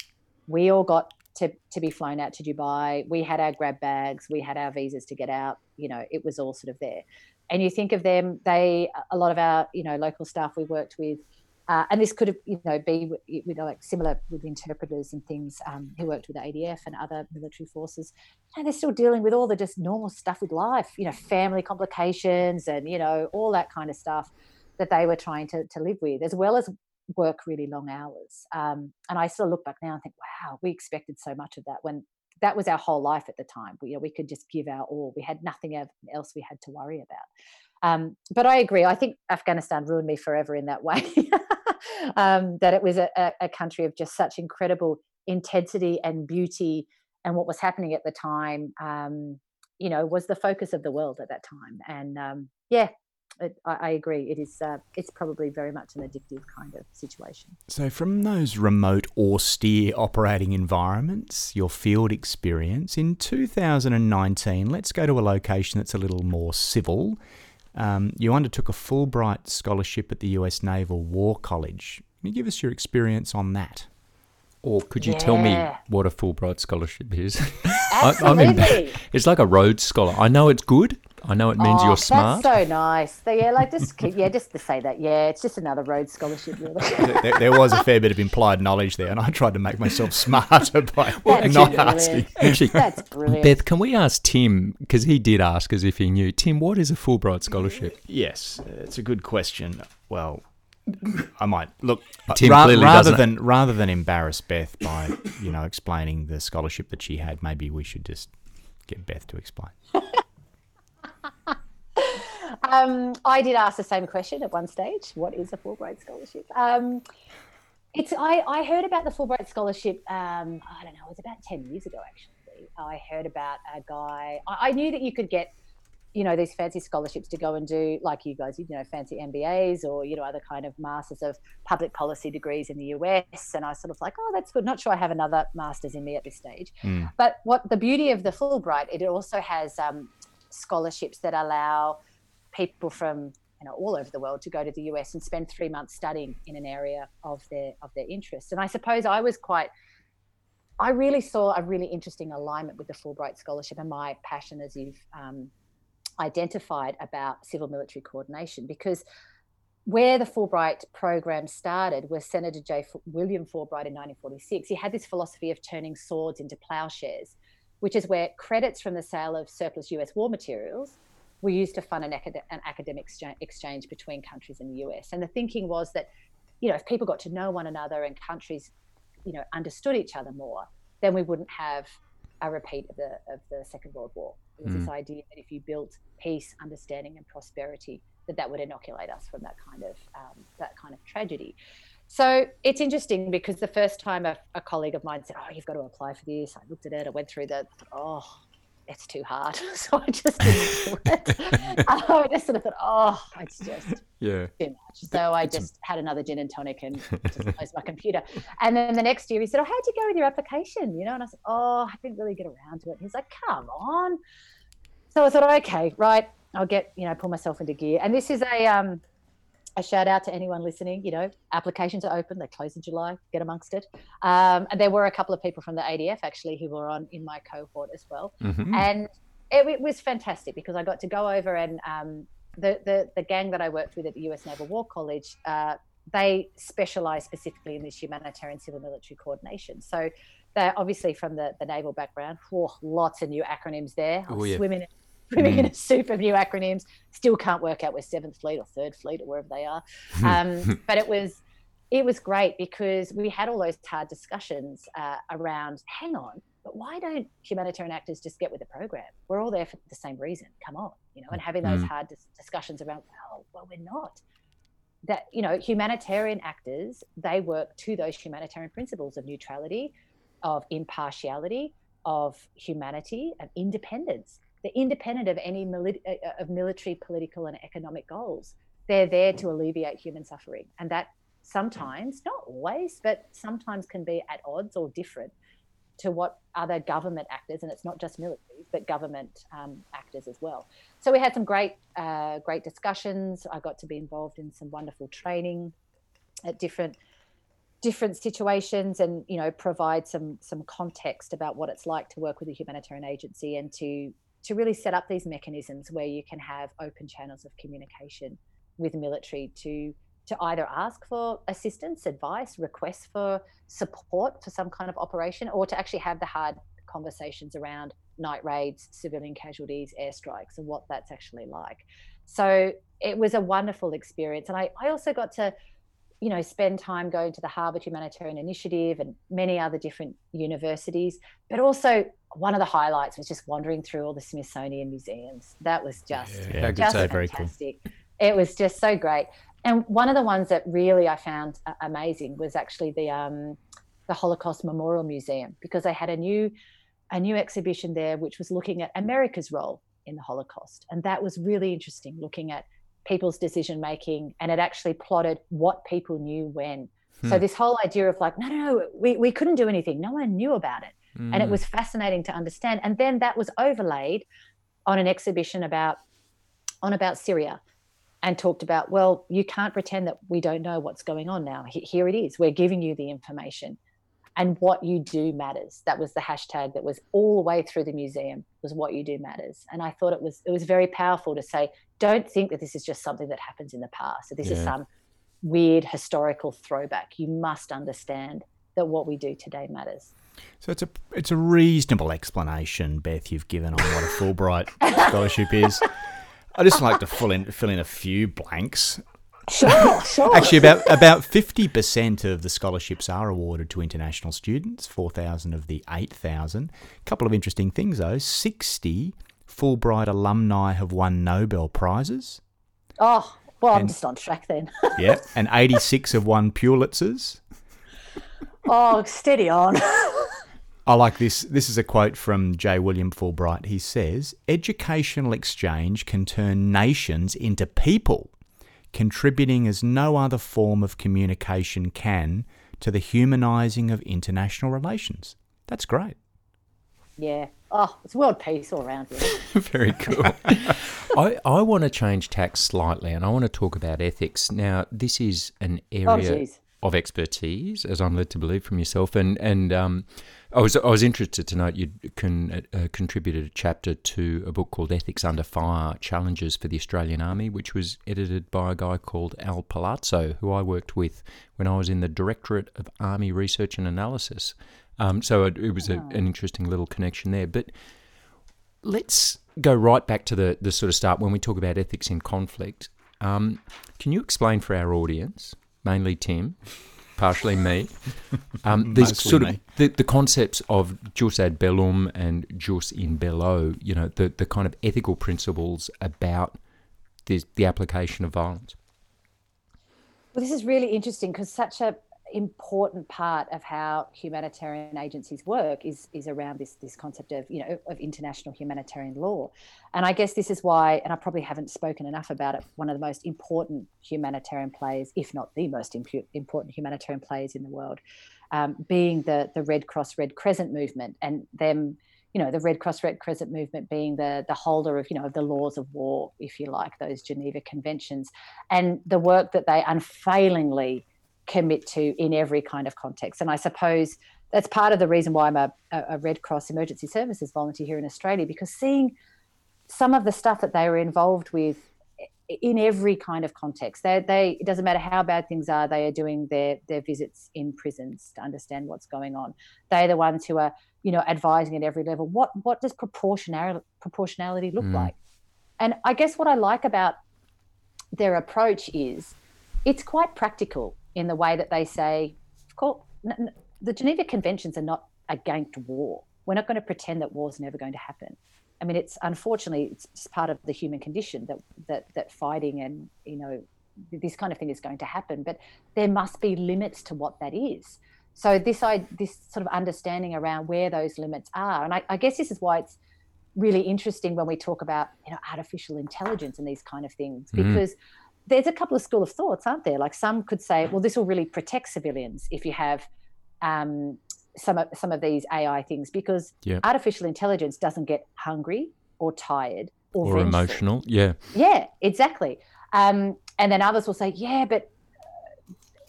We all got to to be flown out to Dubai. We had our grab bags. We had our visas to get out. You know, it was all sort of there and you think of them, they a lot of our you know local staff we worked with, uh, and this could have you know be you know like similar with interpreters and things um, who worked with ADF and other military forces, and they're still dealing with all the just normal stuff with life, you know, family complications and you know all that kind of stuff that they were trying to to live with, as well as work really long hours. Um, and I still look back now and think, wow, we expected so much of that when that was our whole life at the time. We, you know, we could just give our all. We had nothing else we had to worry about. Um, but I agree. I think Afghanistan ruined me forever in that way. um, that it was a, a, country of just such incredible intensity and beauty, and what was happening at the time, um, you know, was the focus of the world at that time. And um, yeah, it, I, I, agree. It is. Uh, it's probably very much an addictive kind of situation. So, from those remote, austere operating environments, your field experience in 2019, let's go to a location that's a little more civil. Um, you undertook a Fulbright scholarship at the U.S. Naval War College. Can you give us your experience on that? Or could you yeah. tell me what a Fulbright scholarship is? Absolutely. I, mean, it's like a Rhodes Scholar. I know it's good. I know it means oh, you're smart. That's so nice. So, yeah, like just keep, yeah, just to say that. Yeah, it's just another Rhodes Scholarship. Really. there, there, was a fair bit of implied knowledge there, and I tried to make myself smarter by that's not asking. Actually, that's brilliant. Beth, can we ask Tim because he did ask as if he knew. Tim, what is a Fulbright scholarship? Yes, it's a good question. Well, I might look uh, Tim ra- rather than rather than embarrass Beth by you know explaining the scholarship that she had. Maybe we should just get Beth to explain. um, I did ask the same question at one stage. What is a Fulbright scholarship? Um, it's I, I heard about the Fulbright scholarship. Um, I don't know. It was about ten years ago, actually. I heard about a guy. I, I knew that you could get you know these fancy scholarships to go and do like you guys you know fancy mbas or you know other kind of masters of public policy degrees in the us and i was sort of like oh that's good not sure i have another master's in me at this stage mm. but what the beauty of the fulbright it also has um, scholarships that allow people from you know all over the world to go to the us and spend three months studying in an area of their of their interest and i suppose i was quite I really saw a really interesting alignment with the Fulbright Scholarship and my passion, as you've um, identified about civil military coordination because where the Fulbright program started was Senator J. William Fulbright in 1946. He had this philosophy of turning swords into plowshares, which is where credits from the sale of surplus US war materials were used to fund an, acad- an academic exchange between countries in the US. And the thinking was that, you know, if people got to know one another and countries, you know, understood each other more, then we wouldn't have a repeat of the of the Second World War. It was mm. this idea that if you built peace, understanding, and prosperity, that that would inoculate us from that kind of um, that kind of tragedy. So it's interesting because the first time a, a, colleague of mine said, "Oh, you've got to apply for this," I looked at it, I went through the, oh, it's too hard. So I just didn't do it. I just sort of thought, oh, it's just yeah. too much. So I just had another gin and tonic and just closed my computer. And then the next year he said, oh, how'd you go with your application? You know, and I said, oh, I didn't really get around to it. He's like, come on. So I thought, okay, right, I'll get, you know, pull myself into gear. And this is a, um, a shout out to anyone listening. You know, applications are open; they close in July. Get amongst it. Um, and there were a couple of people from the ADF actually who were on in my cohort as well, mm-hmm. and it, it, was fantastic because I got to go over and um, the, the the gang that I worked with at the U.S. Naval War College. Uh, they specialize specifically in this humanitarian civil military coordination. So they're obviously from the, the naval background. Oh, lots of new acronyms there. Oh, yeah. Swimming, swimming Mm. in a soup of new acronyms. Still can't work out where Seventh Fleet or Third Fleet or wherever they are. Um, but it was it was great because we had all those hard discussions uh, around. Hang on, but why don't humanitarian actors just get with the program? We're all there for the same reason. Come on, you know, and having those Mm. hard dis- discussions around. Well, well, we're not that you know humanitarian actors they work to those humanitarian principles of neutrality of impartiality of humanity and independence they're independent of any mili- uh, uh, of military political and economic goals. They're there to alleviate human suffering and that sometimes not always but sometimes can be at odds or different to what other government actors and it's not just militaries but government um, actors as well. So we had some great uh, great discussions. I got to be involved in some wonderful training at different different situations and you know provide some some context about what it's like to work with a humanitarian agency and to to really set up these mechanisms where you can have open channels of communication with military to to either ask for assistance advice requests for support for some kind of operation or to actually have the hard conversations around night raids civilian casualties airstrikes and what that's actually like. So it was a wonderful experience. And i, I also got to you know spend time going to the harvard humanitarian initiative and many other different universities but also one of the highlights was just wandering through all the smithsonian museums. That was just Yeah, How good's just that? very cool. fantastic. It was just so great. And one of the ones that really i found uh, amazing was actually the um the holocaust memorial museum because they had a new a new exhibition there which was looking at america's role in the holocaust. And that was really interesting looking at people's decision making and it actually plotted what people knew when. So Hmm. this whole idea of like no no no we, we couldn't do anything. No one knew about it and it Mm. was fascinating to understand. And then that was overlaid on an exhibition about on about syria and talked about well you can't pretend that we don't know what's going on now. Here it is. We're giving you the information. And what you do matters. That was the hashtag that was all the way through the museum was what you do matters. And i thought it was it was very powerful to say don't think that this is just something that happens in the past. That this is some weird historical throwback. You must understand that what we do today matters So it's a it's a reasonable explanation, Beth, you've given on what a Fulbright scholarship is. I just like to fill in fill in a few blanks. sure sure Actually, about about fifty percent of the scholarships are awarded to international students. Four thousand of the eight thousand. A couple of interesting things though. Sixty Fulbright alumni have won Nobel prizes. oh well i'm just on track then Yeah, and eighty six have won Pulitzers. oh steady on I like this. This is a quote from J. William Fulbright. He says, Educational exchange can turn nations into people, contributing as no other form of communication can to the humanising of international relations. That's great. yeah oh it's world peace all around here Very cool. I, I want to change tack slightly and I want to talk about ethics. Now, this is an oh area geez of expertise, as I'm led to believe from yourself. And, and um, I, was, I was interested to note you can, uh, contributed a chapter to a book called Ethics Under Fire Challenges for the Australian Army, which was edited by a guy called Al Palazzo, who I worked with when I was in the Directorate of Army Research and Analysis. Um, so it, it was a, an interesting little connection there. But let's go right back to the, the sort of start when we talk about ethics in conflict. Um, can you explain for our audience, mainly Tim, partially me, um, these Mostly sort of me. the, the concepts of jus ad bellum and jus in bello, you know, the, the kind of ethical principles about the, the application of violence? Well, this is really interesting because such a important part of how humanitarian agencies work is is around this this concept of you know of international humanitarian law, and I guess this is why, and I probably haven't spoken enough about it. One of the most important humanitarian players, if not the most impu- important humanitarian players in the world, um, being the the Red Cross Red Crescent movement, and them you know the Red Cross Red Crescent movement being the the holder of you know of the laws of war, if you like, those Geneva Conventions, and the work that they unfailingly commit to in every kind of context. And I suppose that's part of the reason why I'm a, a Red Cross Emergency Services volunteer here in Australia, because seeing some of the stuff that they were involved with in every kind of context. They, they, it doesn't matter how bad things are, they are doing their, their visits in prisons to understand what's going on. They're the ones who are, you know, advising at every level. What, what does proportionality, proportionality look mm. like? And I guess what I like about their approach is it's quite practical in the way that they say, of course, the Geneva Conventions are not against war. We're not going to pretend that war is never going to happen. I mean, it's unfortunately it's part of the human condition that that that fighting and you know this kind of thing is going to happen. But there must be limits to what that is. So this I this sort of understanding around where those limits are, and I, I guess this is why it's really interesting when we talk about you know artificial intelligence and these kind of things mm-hmm. because there's a couple of school of thoughts, aren't there? Like some could say, well, this will really protect civilians if you have um, some of some of these AI things because yep. artificial intelligence doesn't get hungry or tired or, or emotional. Yeah. Yeah, exactly. Um, and then others will say, yeah, but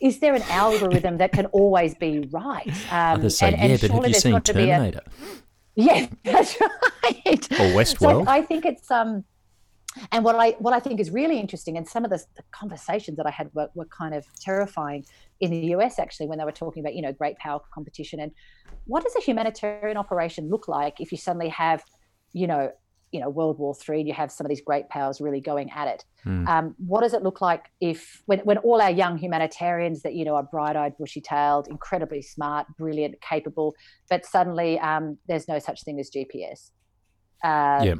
is there an algorithm that can always be right? Um, others say, and, yeah, and but have you seen Terminator? A, yeah, that's right. Or Westworld. So I think it's um, and what I what I think is really interesting, and some of the, the conversations that I had were, were, kind of terrifying in the US actually when they were talking about you know great power competition and what does a humanitarian operation look like if you suddenly have you know you know World War Three and you have some of these great powers really going at it. Mm. Um, what does it look like if when when all our young humanitarians that you know are bright-eyed, bushy-tailed, incredibly smart, brilliant, capable, but suddenly um, there's no such thing as GPS uh, yeah.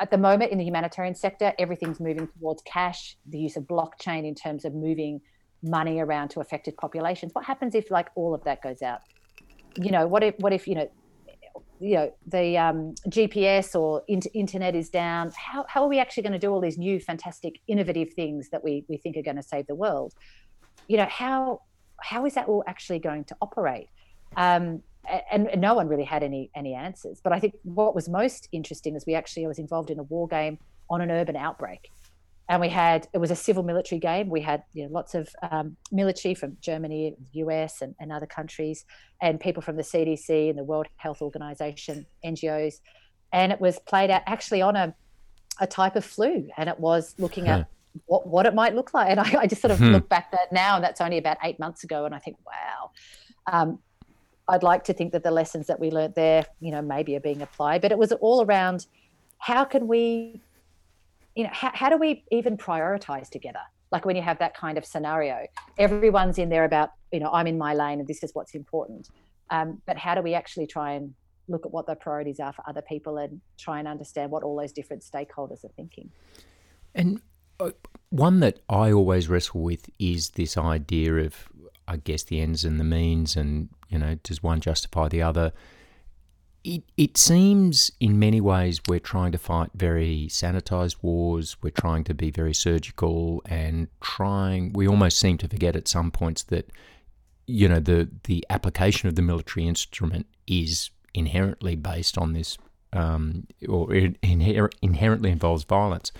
At the moment, in the humanitarian sector, everything's moving towards cash, the use of blockchain in terms of moving money around to affected populations. What happens if, like, all of that goes out? You know, what if, what if, you know, you know, the um, GPS or in- internet is down? How, how are we actually going to do all these new, fantastic, innovative things that we we think are going to save the world? You know, how how is that all actually going to operate? Um, and, and, no one really had any any answers. But I think what was most interesting is we actually I was involved in a war game on an urban outbreak, and we had it was a civil military game. We had you know, lots of um, military from Germany, US, and, and other countries, and people from the CDC and the World Health Organization, NGOs, and it was played out actually on a a type of flu, and it was looking huh. at what what it might look like. And I, I just sort of hmm. look back that now, and that's only about eight months ago, and I think, wow. Um, I'd like to think that the lessons that we learned there, you know, maybe are being applied. But it was all around how can we, you know, how, how do we even prioritize together? Like when you have that kind of scenario, everyone's in there about, you know, I'm in my lane and this is what's important. Um, but how do we actually try and look at what the priorities are for other people and try and understand what all those different stakeholders are thinking? And uh, one that I always wrestle with is this idea of I guess the ends and the means, and you know, does one justify the other? It it seems in many ways we're trying to fight very sanitized wars. We're trying to be very surgical and trying. We almost seem to forget at some points that you know the the application of the military instrument is inherently based on this, um, or it inher- inherently involves violence.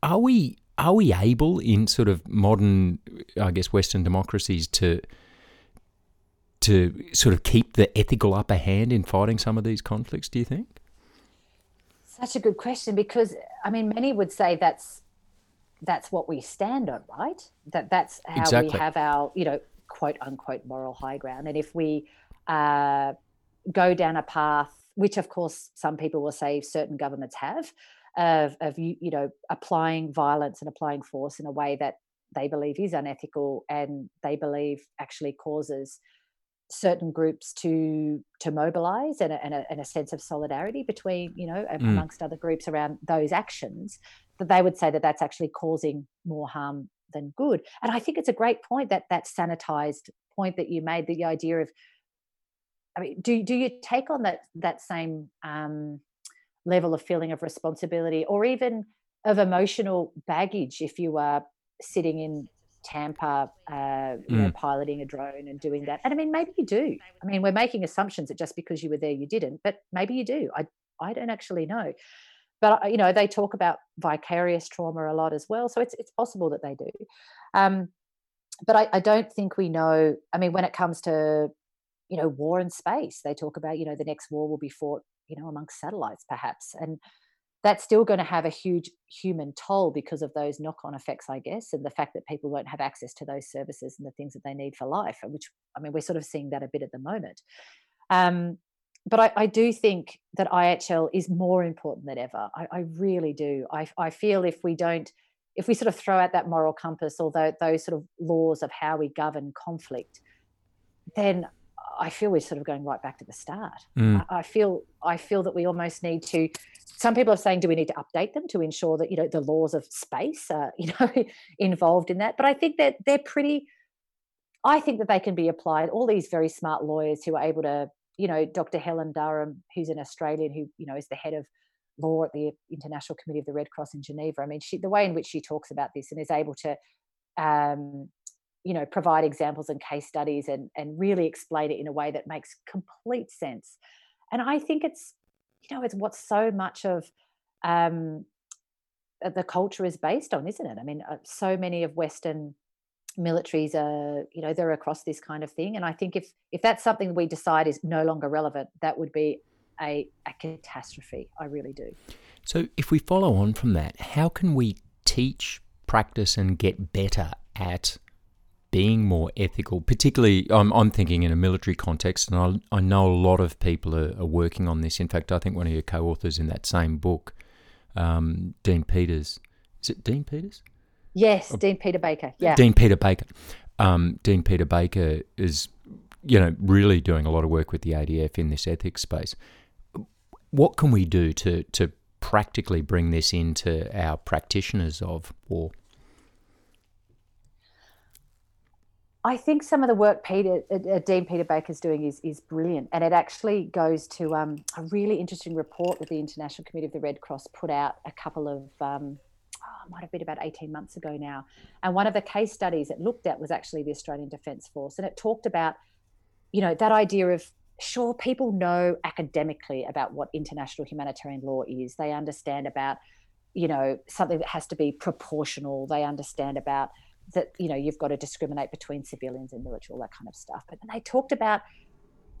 Are we are we able in sort of modern, I guess, Western democracies to to sort of keep the ethical upper hand in fighting some of these conflicts? Do you think? Such a good question because I mean, many would say that's that's what we stand on, right? That that's how exactly. we have our, you know, quote unquote moral high ground. And if we uh, go down a path, which of course some people will say certain governments have, of, of you, you know applying violence and applying force in a way that they believe is unethical and they believe actually causes certain groups to to mobilize and a, and a, and a sense of solidarity between you know mm. amongst other groups around those actions that they would say that that's actually causing more harm than good and i think it's a great point that that sanitized point that you made the idea of i mean do do you take on that that same um level of feeling of responsibility or even of emotional baggage if you are sitting in Tampa, uh, you mm. know, piloting a drone and doing that. And I mean, maybe you do. I mean, we're making assumptions that just because you were there, you didn't, but maybe you do. I, I don't actually know. But you know, they talk about vicarious trauma a lot as well, so it's it's possible that they do. Um, but I, I don't think we know. I mean, when it comes to you know war in space, they talk about you know the next war will be fought you know amongst satellites perhaps and that's still going to have a huge human toll because of those knock-on effects i guess and the fact that people won't have access to those services and the things that they need for life which i mean we're sort of seeing that a bit at the moment. Um, but I, I, do think that ihl is more important than ever. I, I really do. I, I, feel if we don't if we sort of throw out that moral compass or those sort of laws of how we govern conflict then I feel we're sort of going right back to the start. Mm. I, I, feel I feel that we almost need to. Some people are saying, do we need to update them to ensure that you know the laws of space are you know involved in that? But I think that they're pretty. I think that they can be applied. All these very smart lawyers who are able to, you know, Dr. Helen Durham, who's an Australian who you know is the head of law at the International Committee of the Red Cross in Geneva. I mean, she, the way in which she talks about this and is able to um, you know provide examples and case studies and and really explain it in a way that makes complete sense. And i think it's you know it's what so much of um, the culture is based on isn't it? I mean uh, so many of western militaries are you know they're across this kind of thing. And i think if if that's something we decide is no longer relevant that would be a, a catastrophe. I really do. So if we follow on from that how can we teach practice and get better at being more ethical, particularly I'm, I'm thinking in a military context, and I, I know a lot of people are, are, working on this. In fact, I think one of your co authors in that same book, um, Dean Peters, is it Dean Peters? Yes, Deane-Peter Baker. Yeah. Dean Peter Baker. Um, Deane-Peter Baker is, you know, really doing a lot of work with the ADF in this ethics space. What can we do to, to practically bring this into our practitioners of war? I think some of the work Peter, uh, uh, Deane-Peter Baker's doing is is brilliant, and it actually goes to um, a really interesting report that the International Committee of the Red Cross put out a couple of um, oh, might have been about eighteen months ago now. And one of the case studies it looked at was actually the Australian Defence Force, and it talked about, you know, that idea of sure people know academically about what international humanitarian law is. They understand about, you know, something that has to be proportional. They understand about that you know you've got to discriminate between civilians and military, all that kind of stuff. But they talked about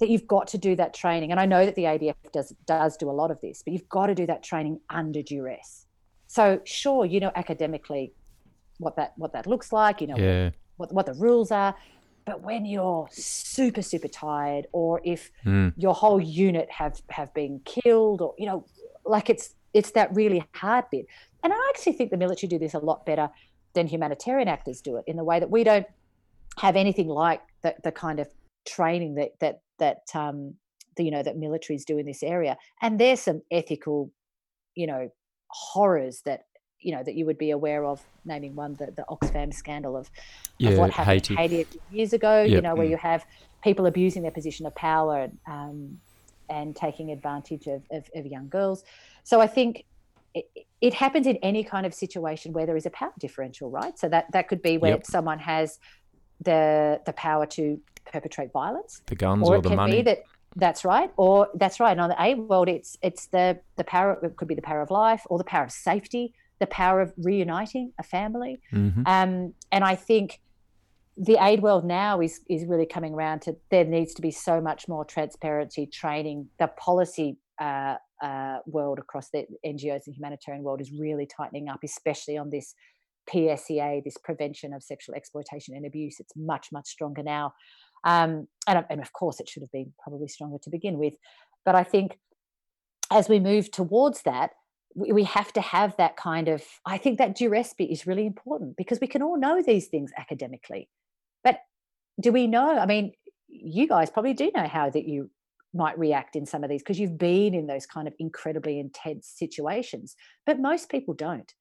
that you've got to do that training, and I know that the ADF does does do a lot of this, but you've got to do that training under duress. So sure, you know academically what that what that looks like, you know yeah. what what the rules are, but when you're super super tired, or if mm. your whole unit have have been killed, or you know, like it's it's that really hard bit. And I actually think the military do this a lot better than humanitarian actors do it in the way that we don't have anything like the, the kind of training that that that um, the, you know that militaries do in this area and there's some ethical you know horrors that you know that you would be aware of naming one the, the oxfam scandal of, yeah, of what happened Haiti. in Haiti years ago yep. you know where mm. you have people abusing their position of power um, and taking advantage of, of, of young girls so i think it, it, happens in any kind of situation where there is a power differential, right? So that that could be where yep. someone has the the power to perpetrate violence, the guns or, or it the money. Be that that's right, or that's right. And on the A world, it's it's the the power. It could be the power of life or the power of safety, the power of reuniting a family. Mm-hmm. Um, and I think the aid world now is is really coming around to there needs to be so much more transparency, training, the policy uh, uh, world across the NGOs and humanitarian world is really tightening up, especially on this PSEA, this prevention of sexual exploitation and abuse. It's much, much stronger now. Um, and, and of course, it should have been probably stronger to begin with. But I think as we move towards that, we, have to have that kind of, I think that duress bit is really important because we can all know these things academically. But do we know? I mean, you guys probably do know how that you might react in some of these because you've been in those kind of incredibly intense situations but most people don't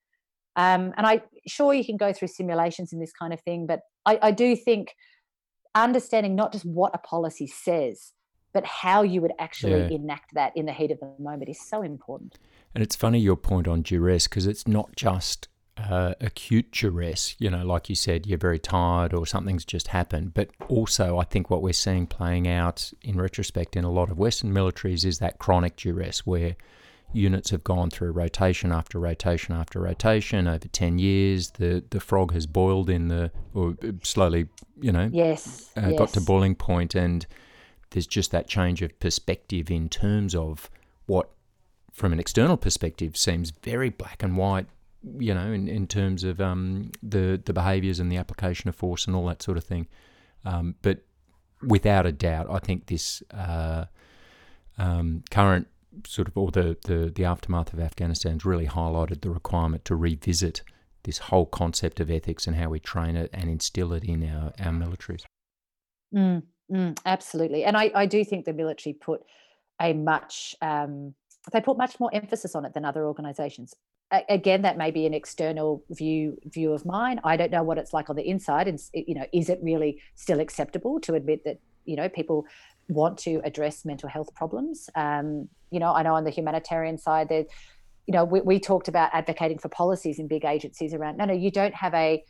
um, and i sure you can go through simulations in this kind of thing but I, I do think understanding not just what a policy says but how you would actually yeah. enact that in the heat of the moment is so important and it's funny your point on duress because it's not just uh, acute duress, you know, like you said, you're very tired or something's just happened. But also, I think what we're seeing playing out in retrospect in a lot of Western militaries is that chronic duress where units have gone through rotation after rotation after rotation over 10 years. The, the frog has boiled in the, or slowly, you know, yes, uh, yes. got to boiling point and there's just that change of perspective in terms of what from an external perspective, seems very black and white. You know, in, in terms of um, the the behaviours and the application of force and all that sort of thing. Um, but without a doubt, I think this uh, um, current sort of or the, the the aftermath of Afghanistan's really highlighted the requirement to revisit this whole concept of ethics and how we train it and instill it in our our militaries. Mm, mm, absolutely, and I I do think the military put a much um, they put much more emphasis on it than other organizations again that may be an external view view of mine i don't know what it's like on the inside and you know is it really still acceptable to admit that you know people want to address mental health problems um, you know i know on the humanitarian side that you know we, we talked about advocating for policies in big agencies around no no you don't have a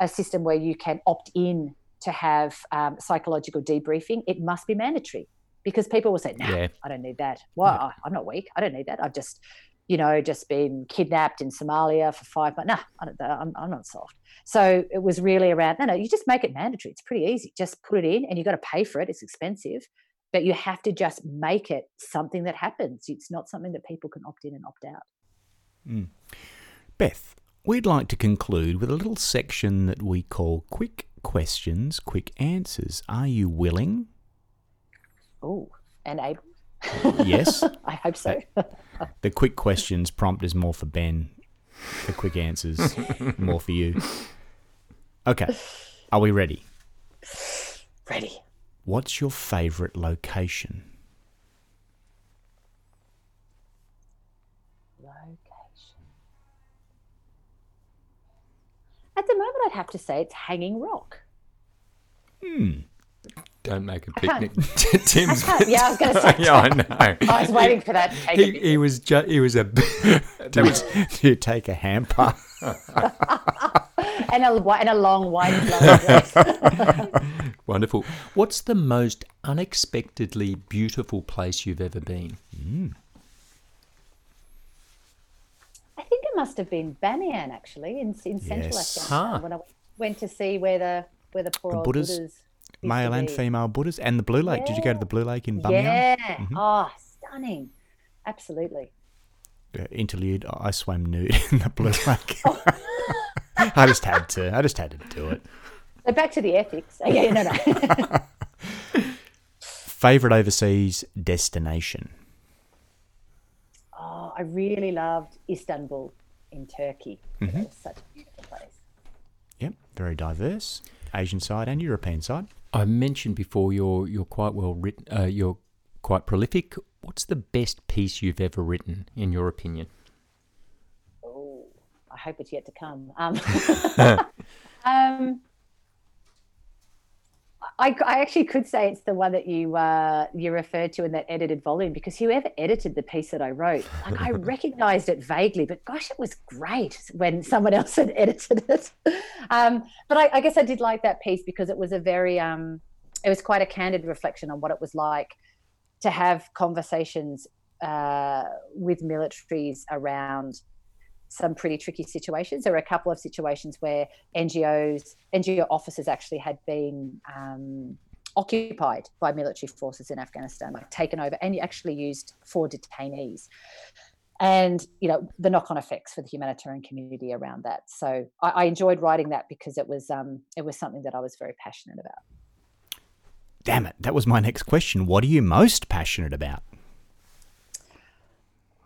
a system where you can opt in to have um, psychological debriefing it must be mandatory because people will say, "No, nah, yeah. I don't need that. Well, yeah. I'm not weak. I don't need that. I've just, you know, just been kidnapped in Somalia for five months. Nah, I am I'm not soft." So it was really around. No, no, you just make it mandatory. It's pretty easy. Just put it in, and you've got to pay for it. It's expensive, but you have to just make it something that happens. It's not something that people can opt in and opt out. Mm. Beth, we'd like to conclude with a little section that we call quick questions, quick answers. Are you willing? Oh, and able? Yes. I hope so. the quick questions prompt is more for Ben. The quick answers more for you. Okay. Are we ready? Ready. What's your favourite location? Location. At the moment, I'd have to say it's Hanging Rock. Hmm. Don't make a picnic. Tim's. yeah, I was going to say. yeah, I know. I was waiting for that. he, he was. Ju- he was a. that was. you take a hamper? and a and a long white dress. Wonderful. What's the most unexpectedly beautiful place you've ever been? Mm. I think it must have been Bamiyan, actually, in in central yes. Afghanistan, huh. when I went to see where the where the poor the old Buddhas. Buddhas male and female Buddhas, and the Blue Lake. Yeah. Did you go to the Blue Lake in Bamiyan? Yeah. Mm-hmm. Oh, stunning. Absolutely. Uh, interlude. I swam nude in the Blue Lake. Oh. I just had to. I just had to do it. So back to the ethics. Oh, yeah, no, no. Favorite overseas destination? Oh, I really loved Istanbul in Turkey. Mm-hmm. It was such a beautiful place. Yep, very diverse. Asian side and European side. I mentioned before you're you're quite well written. Uh, you're quite prolific. What's the best piece you've ever written, in your opinion? Oh, I hope it's yet to come. Um, um, I, I actually could say it's the one that you uh, you referred to in that edited volume because whoever edited the piece that I wrote, like I recognized it vaguely, but gosh, it was great when someone else had edited it. Um, but I, I, guess I did like that piece because it was a very um, it was quite a candid reflection on what it was like to have conversations uh, with militaries around some pretty tricky situations. There were a couple of situations where NGOs, NGO offices actually had been um, occupied by military forces in Afghanistan, like taken over, and actually used for detainees. And you know the knock-on effects for the humanitarian community around that. So I, I enjoyed writing that because it was um, it was something that I was very passionate about. Damn it! That was my next question. What are you most passionate about?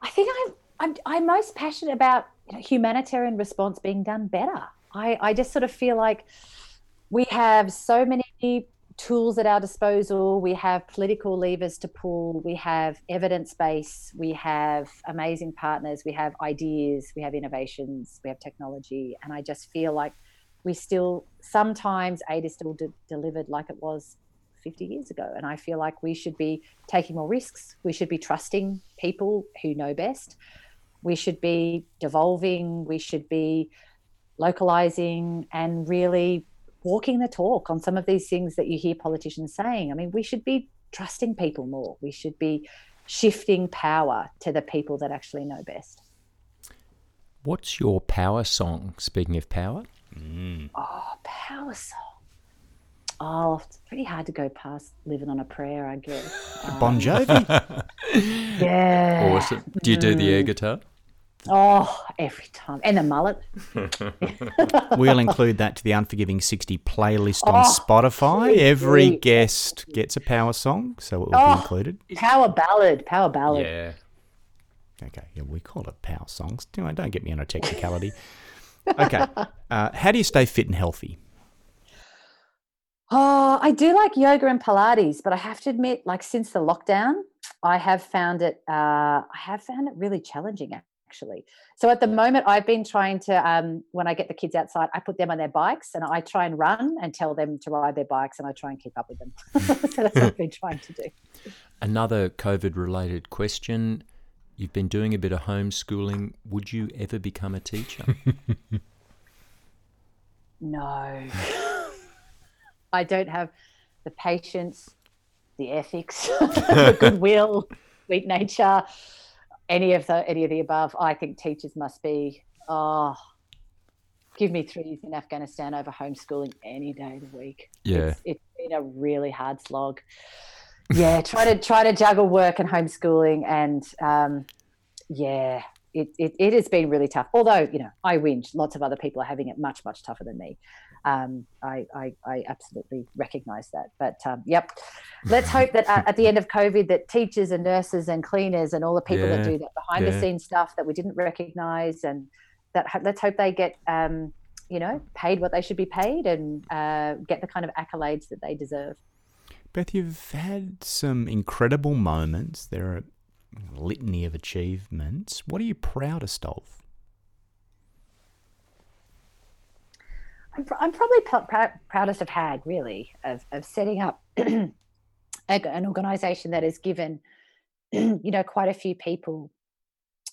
I think I'm I'm, I'm most passionate about humanitarian response being done better. I, I just sort of feel like we have so many tools at our disposal. We have political levers to pull. We have evidence base. We have amazing partners. We have ideas. We have innovations. We have technology. And I just feel like we still sometimes aid is still de- delivered like it was 50 years ago. And I feel like we should be taking more risks. We should be trusting people who know best we should be devolving, we should be localizing and really walking the talk on some of these things that you hear politicians saying. I mean, we should be trusting people more. We should be shifting power to the people that actually know best. What's your power song? Speaking of power, mm. oh, power song. Oh, it's pretty hard to go past living on a prayer, I guess. Um, bon Jovi. Yeah. Awesome. Do you do the air Mm. guitar? Oh, every time. And the mullet. We'll include that to the Unforgiving 60 playlist on Oh, Spotify. please Every do. guest gets a power song, so it will Oh. be included. Power ballad. Power ballad. Yeah. Okay, yeah, we call it power songs. Don't, don't get me on a technicality. Okay, uh, how do you stay fit and healthy? Oh, I do like yoga and Pilates, but I have to admit, like since the lockdown, I have found it. Uh, I have found it really challenging, actually. So at the moment, I've been trying to. Um, when I get the kids outside, I put them on their bikes, and I try and run and tell them to ride their bikes, and I try and keep up with them. so that's what I've been trying to do. Another COVID related question. You've been doing a bit of homeschooling. Would you ever become a teacher? No, I don't have the patience, the ethics, the goodwill, sweet nature, any of the any of the above. I think teachers must be. Oh, give me three years in Afghanistan over homeschooling any day of the week. Yeah. it's, it's been a really hard slog. Yeah, try to try to juggle work and homeschooling, and um, yeah, it, it, it has been really tough. Although, you know, I whinge. Lots of other people are having it much, much tougher than me. Um, I, I, I absolutely recognize that. But um, yep, let's hope that uh, at the end of COVID, that teachers and nurses and cleaners and all the people that do that behind yeah. the scenes stuff that we didn't recognize, and that let's hope they get, um, you know, paid what they should be paid and uh, get the kind of accolades that they deserve. Beth, you've had some incredible moments. There are a litany of achievements. What are you proudest of? I'm, I'm probably pr- pr- proudest of HAG, really, of, of setting up an organization that has given, you know, quite a few people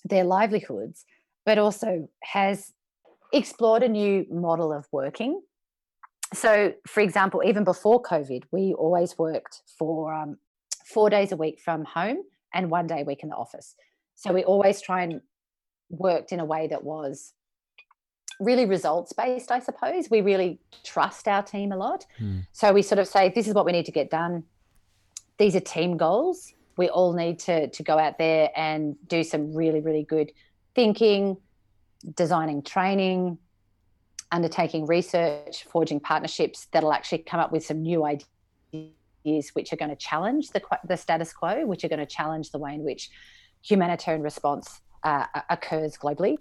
their livelihoods, but also has explored a new model of working. So, for example, even before COVID, we always worked for um, four days a week from home and one day a week in the office. So we always try and worked in a way that was really results based, I suppose. We really trust our team a lot. Hmm. So we sort of say, this is what we need to get done. These are team goals. We all need to, to go out there and do some really, really good thinking, designing training, undertaking research, forging partnerships that'll actually come up with some new ideas which are going to challenge the, the status quo, which are going to challenge the way in which humanitarian response uh, occurs globally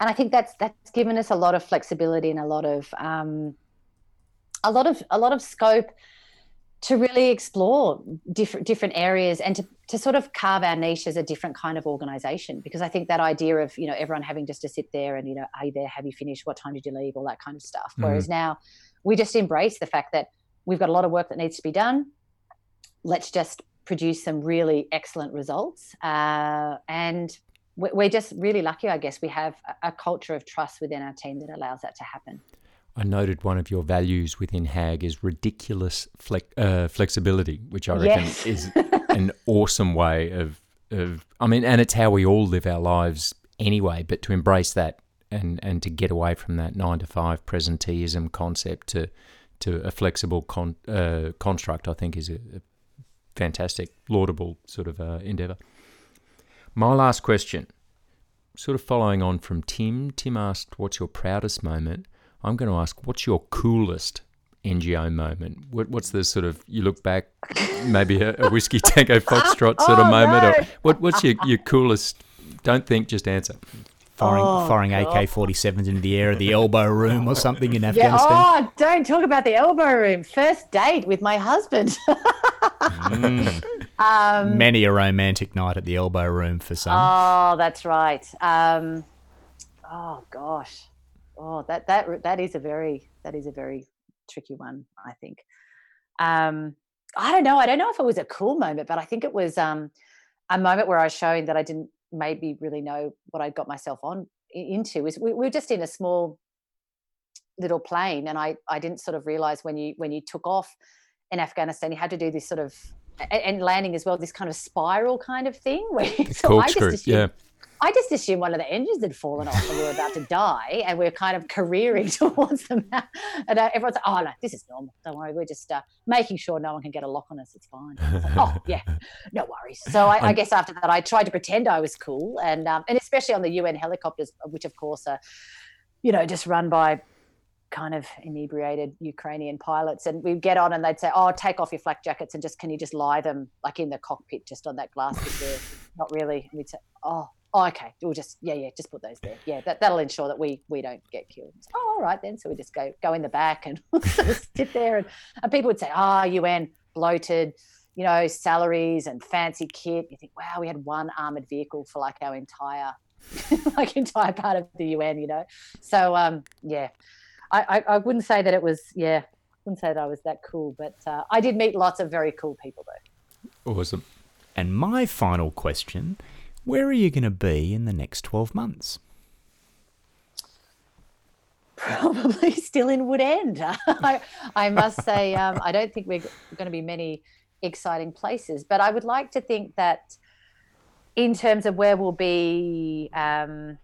and I think that's that's given us a lot of flexibility and a lot of um, a lot of a lot of scope to really explore different different areas and to to sort of carve our niche as a different kind of organization. Because I think that idea of you know everyone having just to sit there and you know are you there have you finished? What time did you leave? all that kind of stuff. Whereas now we just embrace the fact that we've got a lot of work that needs to be done. Let's just produce some really excellent results uh, and we're just really lucky, I guess. We have a- culture of trust within our team that allows that to happen. I noted one of your values within HAG is ridiculous flex, uh, flexibility, which I reckon Yes. is an awesome way of, of, I mean, and it's how we all live our lives anyway, but to embrace that and, and to get away from that nine to five presenteeism concept to, to a flexible con, uh, construct, I think is a, a fantastic, laudable sort of uh, endeavor. My last question, sort of following on from Tim. Tim asked, What's your proudest moment? I'm going to ask, What's your coolest NGO moment? What, what's the sort of, you look back, maybe a, a whiskey tango foxtrot sort of Oh, moment? no. Or what, what's your, your coolest? Don't think, just answer. Firing, Oh, firing. AK 47s into the air of the elbow room or something in Yeah. Afghanistan? Oh, don't talk about the elbow room. First date with my husband. Mm. um, Many a romantic night at the elbow room for some. oh, that's right. Um, oh gosh. Oh, that that that is a very that is a very tricky one. I think. Um, I don't know. I don't know if it was a cool moment, but I think it was um, a moment where I was showing that I didn't maybe really know what I'd got myself on into. is we, we were just in a small little plane, and I I didn't sort of realize when you when you took off in Afghanistan, you had to do this sort of and landing as well, this kind of spiral kind of thing. Where so I just assumed, yeah. I just assumed one of the engines had fallen off and we were about to die, and we are kind of careering towards them. And uh, everyone's like, "Oh no, this is normal. Don't worry. We're just uh, making sure no one can get a lock on us. It's fine." Like, oh yeah, no worries. So I, I, guess after that, I tried to pretend I was cool, and um, and especially on the UN helicopters, which of course are, you know, just run by kind of inebriated Ukrainian pilots, and we'd get on and they'd say, "Oh, take off your flak jackets and just can you just lie them like in the cockpit, just on that glass? Not really. And we'd say, "Oh, oh, okay, we'll just yeah, yeah, just put those there. Yeah, that that'll ensure that we we don't get killed." oh, all right then. So we just go go in the back and sit there, and, and people would say, "Ah, oh, UN bloated." You know, salaries and fancy kit. You think, wow, we had one armored vehicle for like our entire like entire part of the UN, you know. So um, yeah, I, I, I wouldn't say that it was, yeah, wouldn't say that I was that cool, but uh, I did meet lots of very cool people though. Awesome. And my final question where are you going to be in the next 12 months? Probably still in Woodend. I, I must say, um, I don't think we're going to be many exciting places, but I would like to think that in terms of where we'll be um,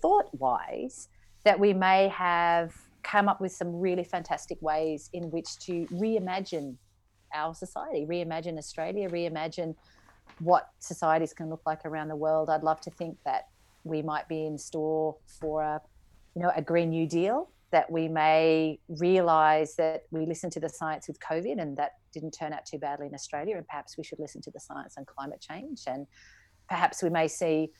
thought wise, that we may have come up with some really fantastic ways in which to reimagine our society, reimagine Australia, reimagine what societies can look like around the world. I'd love to think that we might be in store for a, you know, a Green New Deal. That we may realise that we listened to the science with COVID, and that didn't turn out too badly in Australia. And perhaps we should listen to the science on climate change, and perhaps we may see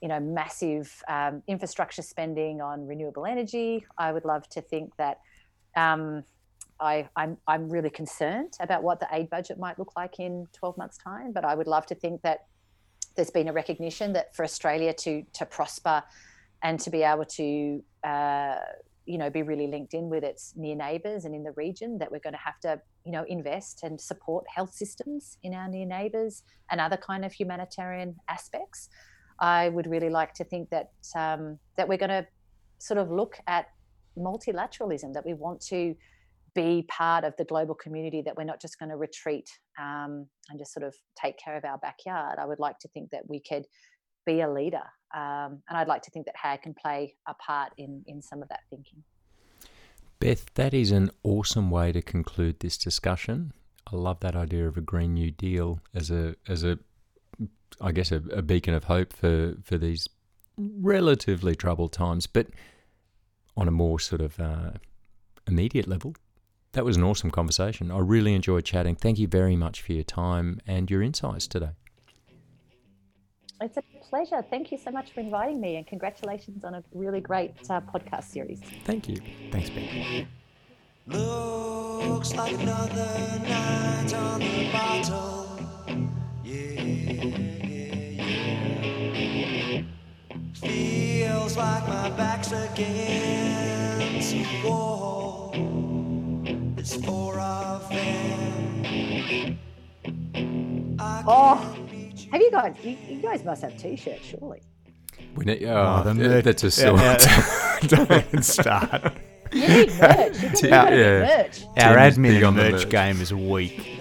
you know, massive um, infrastructure spending on renewable energy. I would love to think that um, I, I'm, I'm really concerned about what the aid budget might look like in 12 months' time, but I would love to think that there's been a recognition that for Australia to to prosper and to be able to uh, you know be really linked in with its near neighbours and in the region that we're going to have to you know invest and support health systems in our near neighbours and other kind of humanitarian aspects. I would really like to think that um, that we're going to sort of look at multilateralism, that we want to be part of the global community, that we're not just going to retreat um, and just sort of take care of our backyard. I would like to think that we could be a leader, um, and I'd like to think that HAG can play a part in in some of that thinking. Beth, that is an awesome way to conclude this discussion. I love that idea of a Green New Deal as a as a I guess, a, a beacon of hope for, for these relatively troubled times. But on a more sort of uh, immediate level, that was an awesome conversation. I really enjoyed chatting. Thank you very much for your time and your insights today. It's a pleasure. Thank you so much for inviting me, and congratulations on a really great uh, podcast series. Thank you. Thanks, Ben. Looks like another night on the bottle. Yeah. Feels like my back's against the wall. It's four of them. Oh, have you guys? You, you guys must have T-shirts, surely. We need. Oh, oh the that's a sort. Yeah, yeah. Don't start. You need merch. You yeah, yeah. merch. Our admin merch, merch game is weak.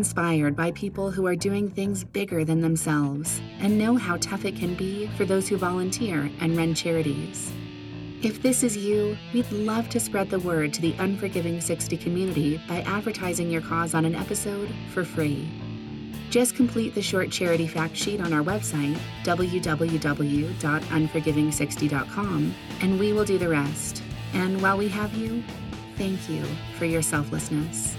Inspired by people who are doing things bigger than themselves and know how tough it can be for those who volunteer and run charities. If this is you, we'd love to spread the word to the Unforgiving 60 community by advertising your cause on an episode for free. Just complete the short charity fact sheet on our website, www.unforgiving60.com, and we will do the rest. And while we have you, thank you for your selflessness.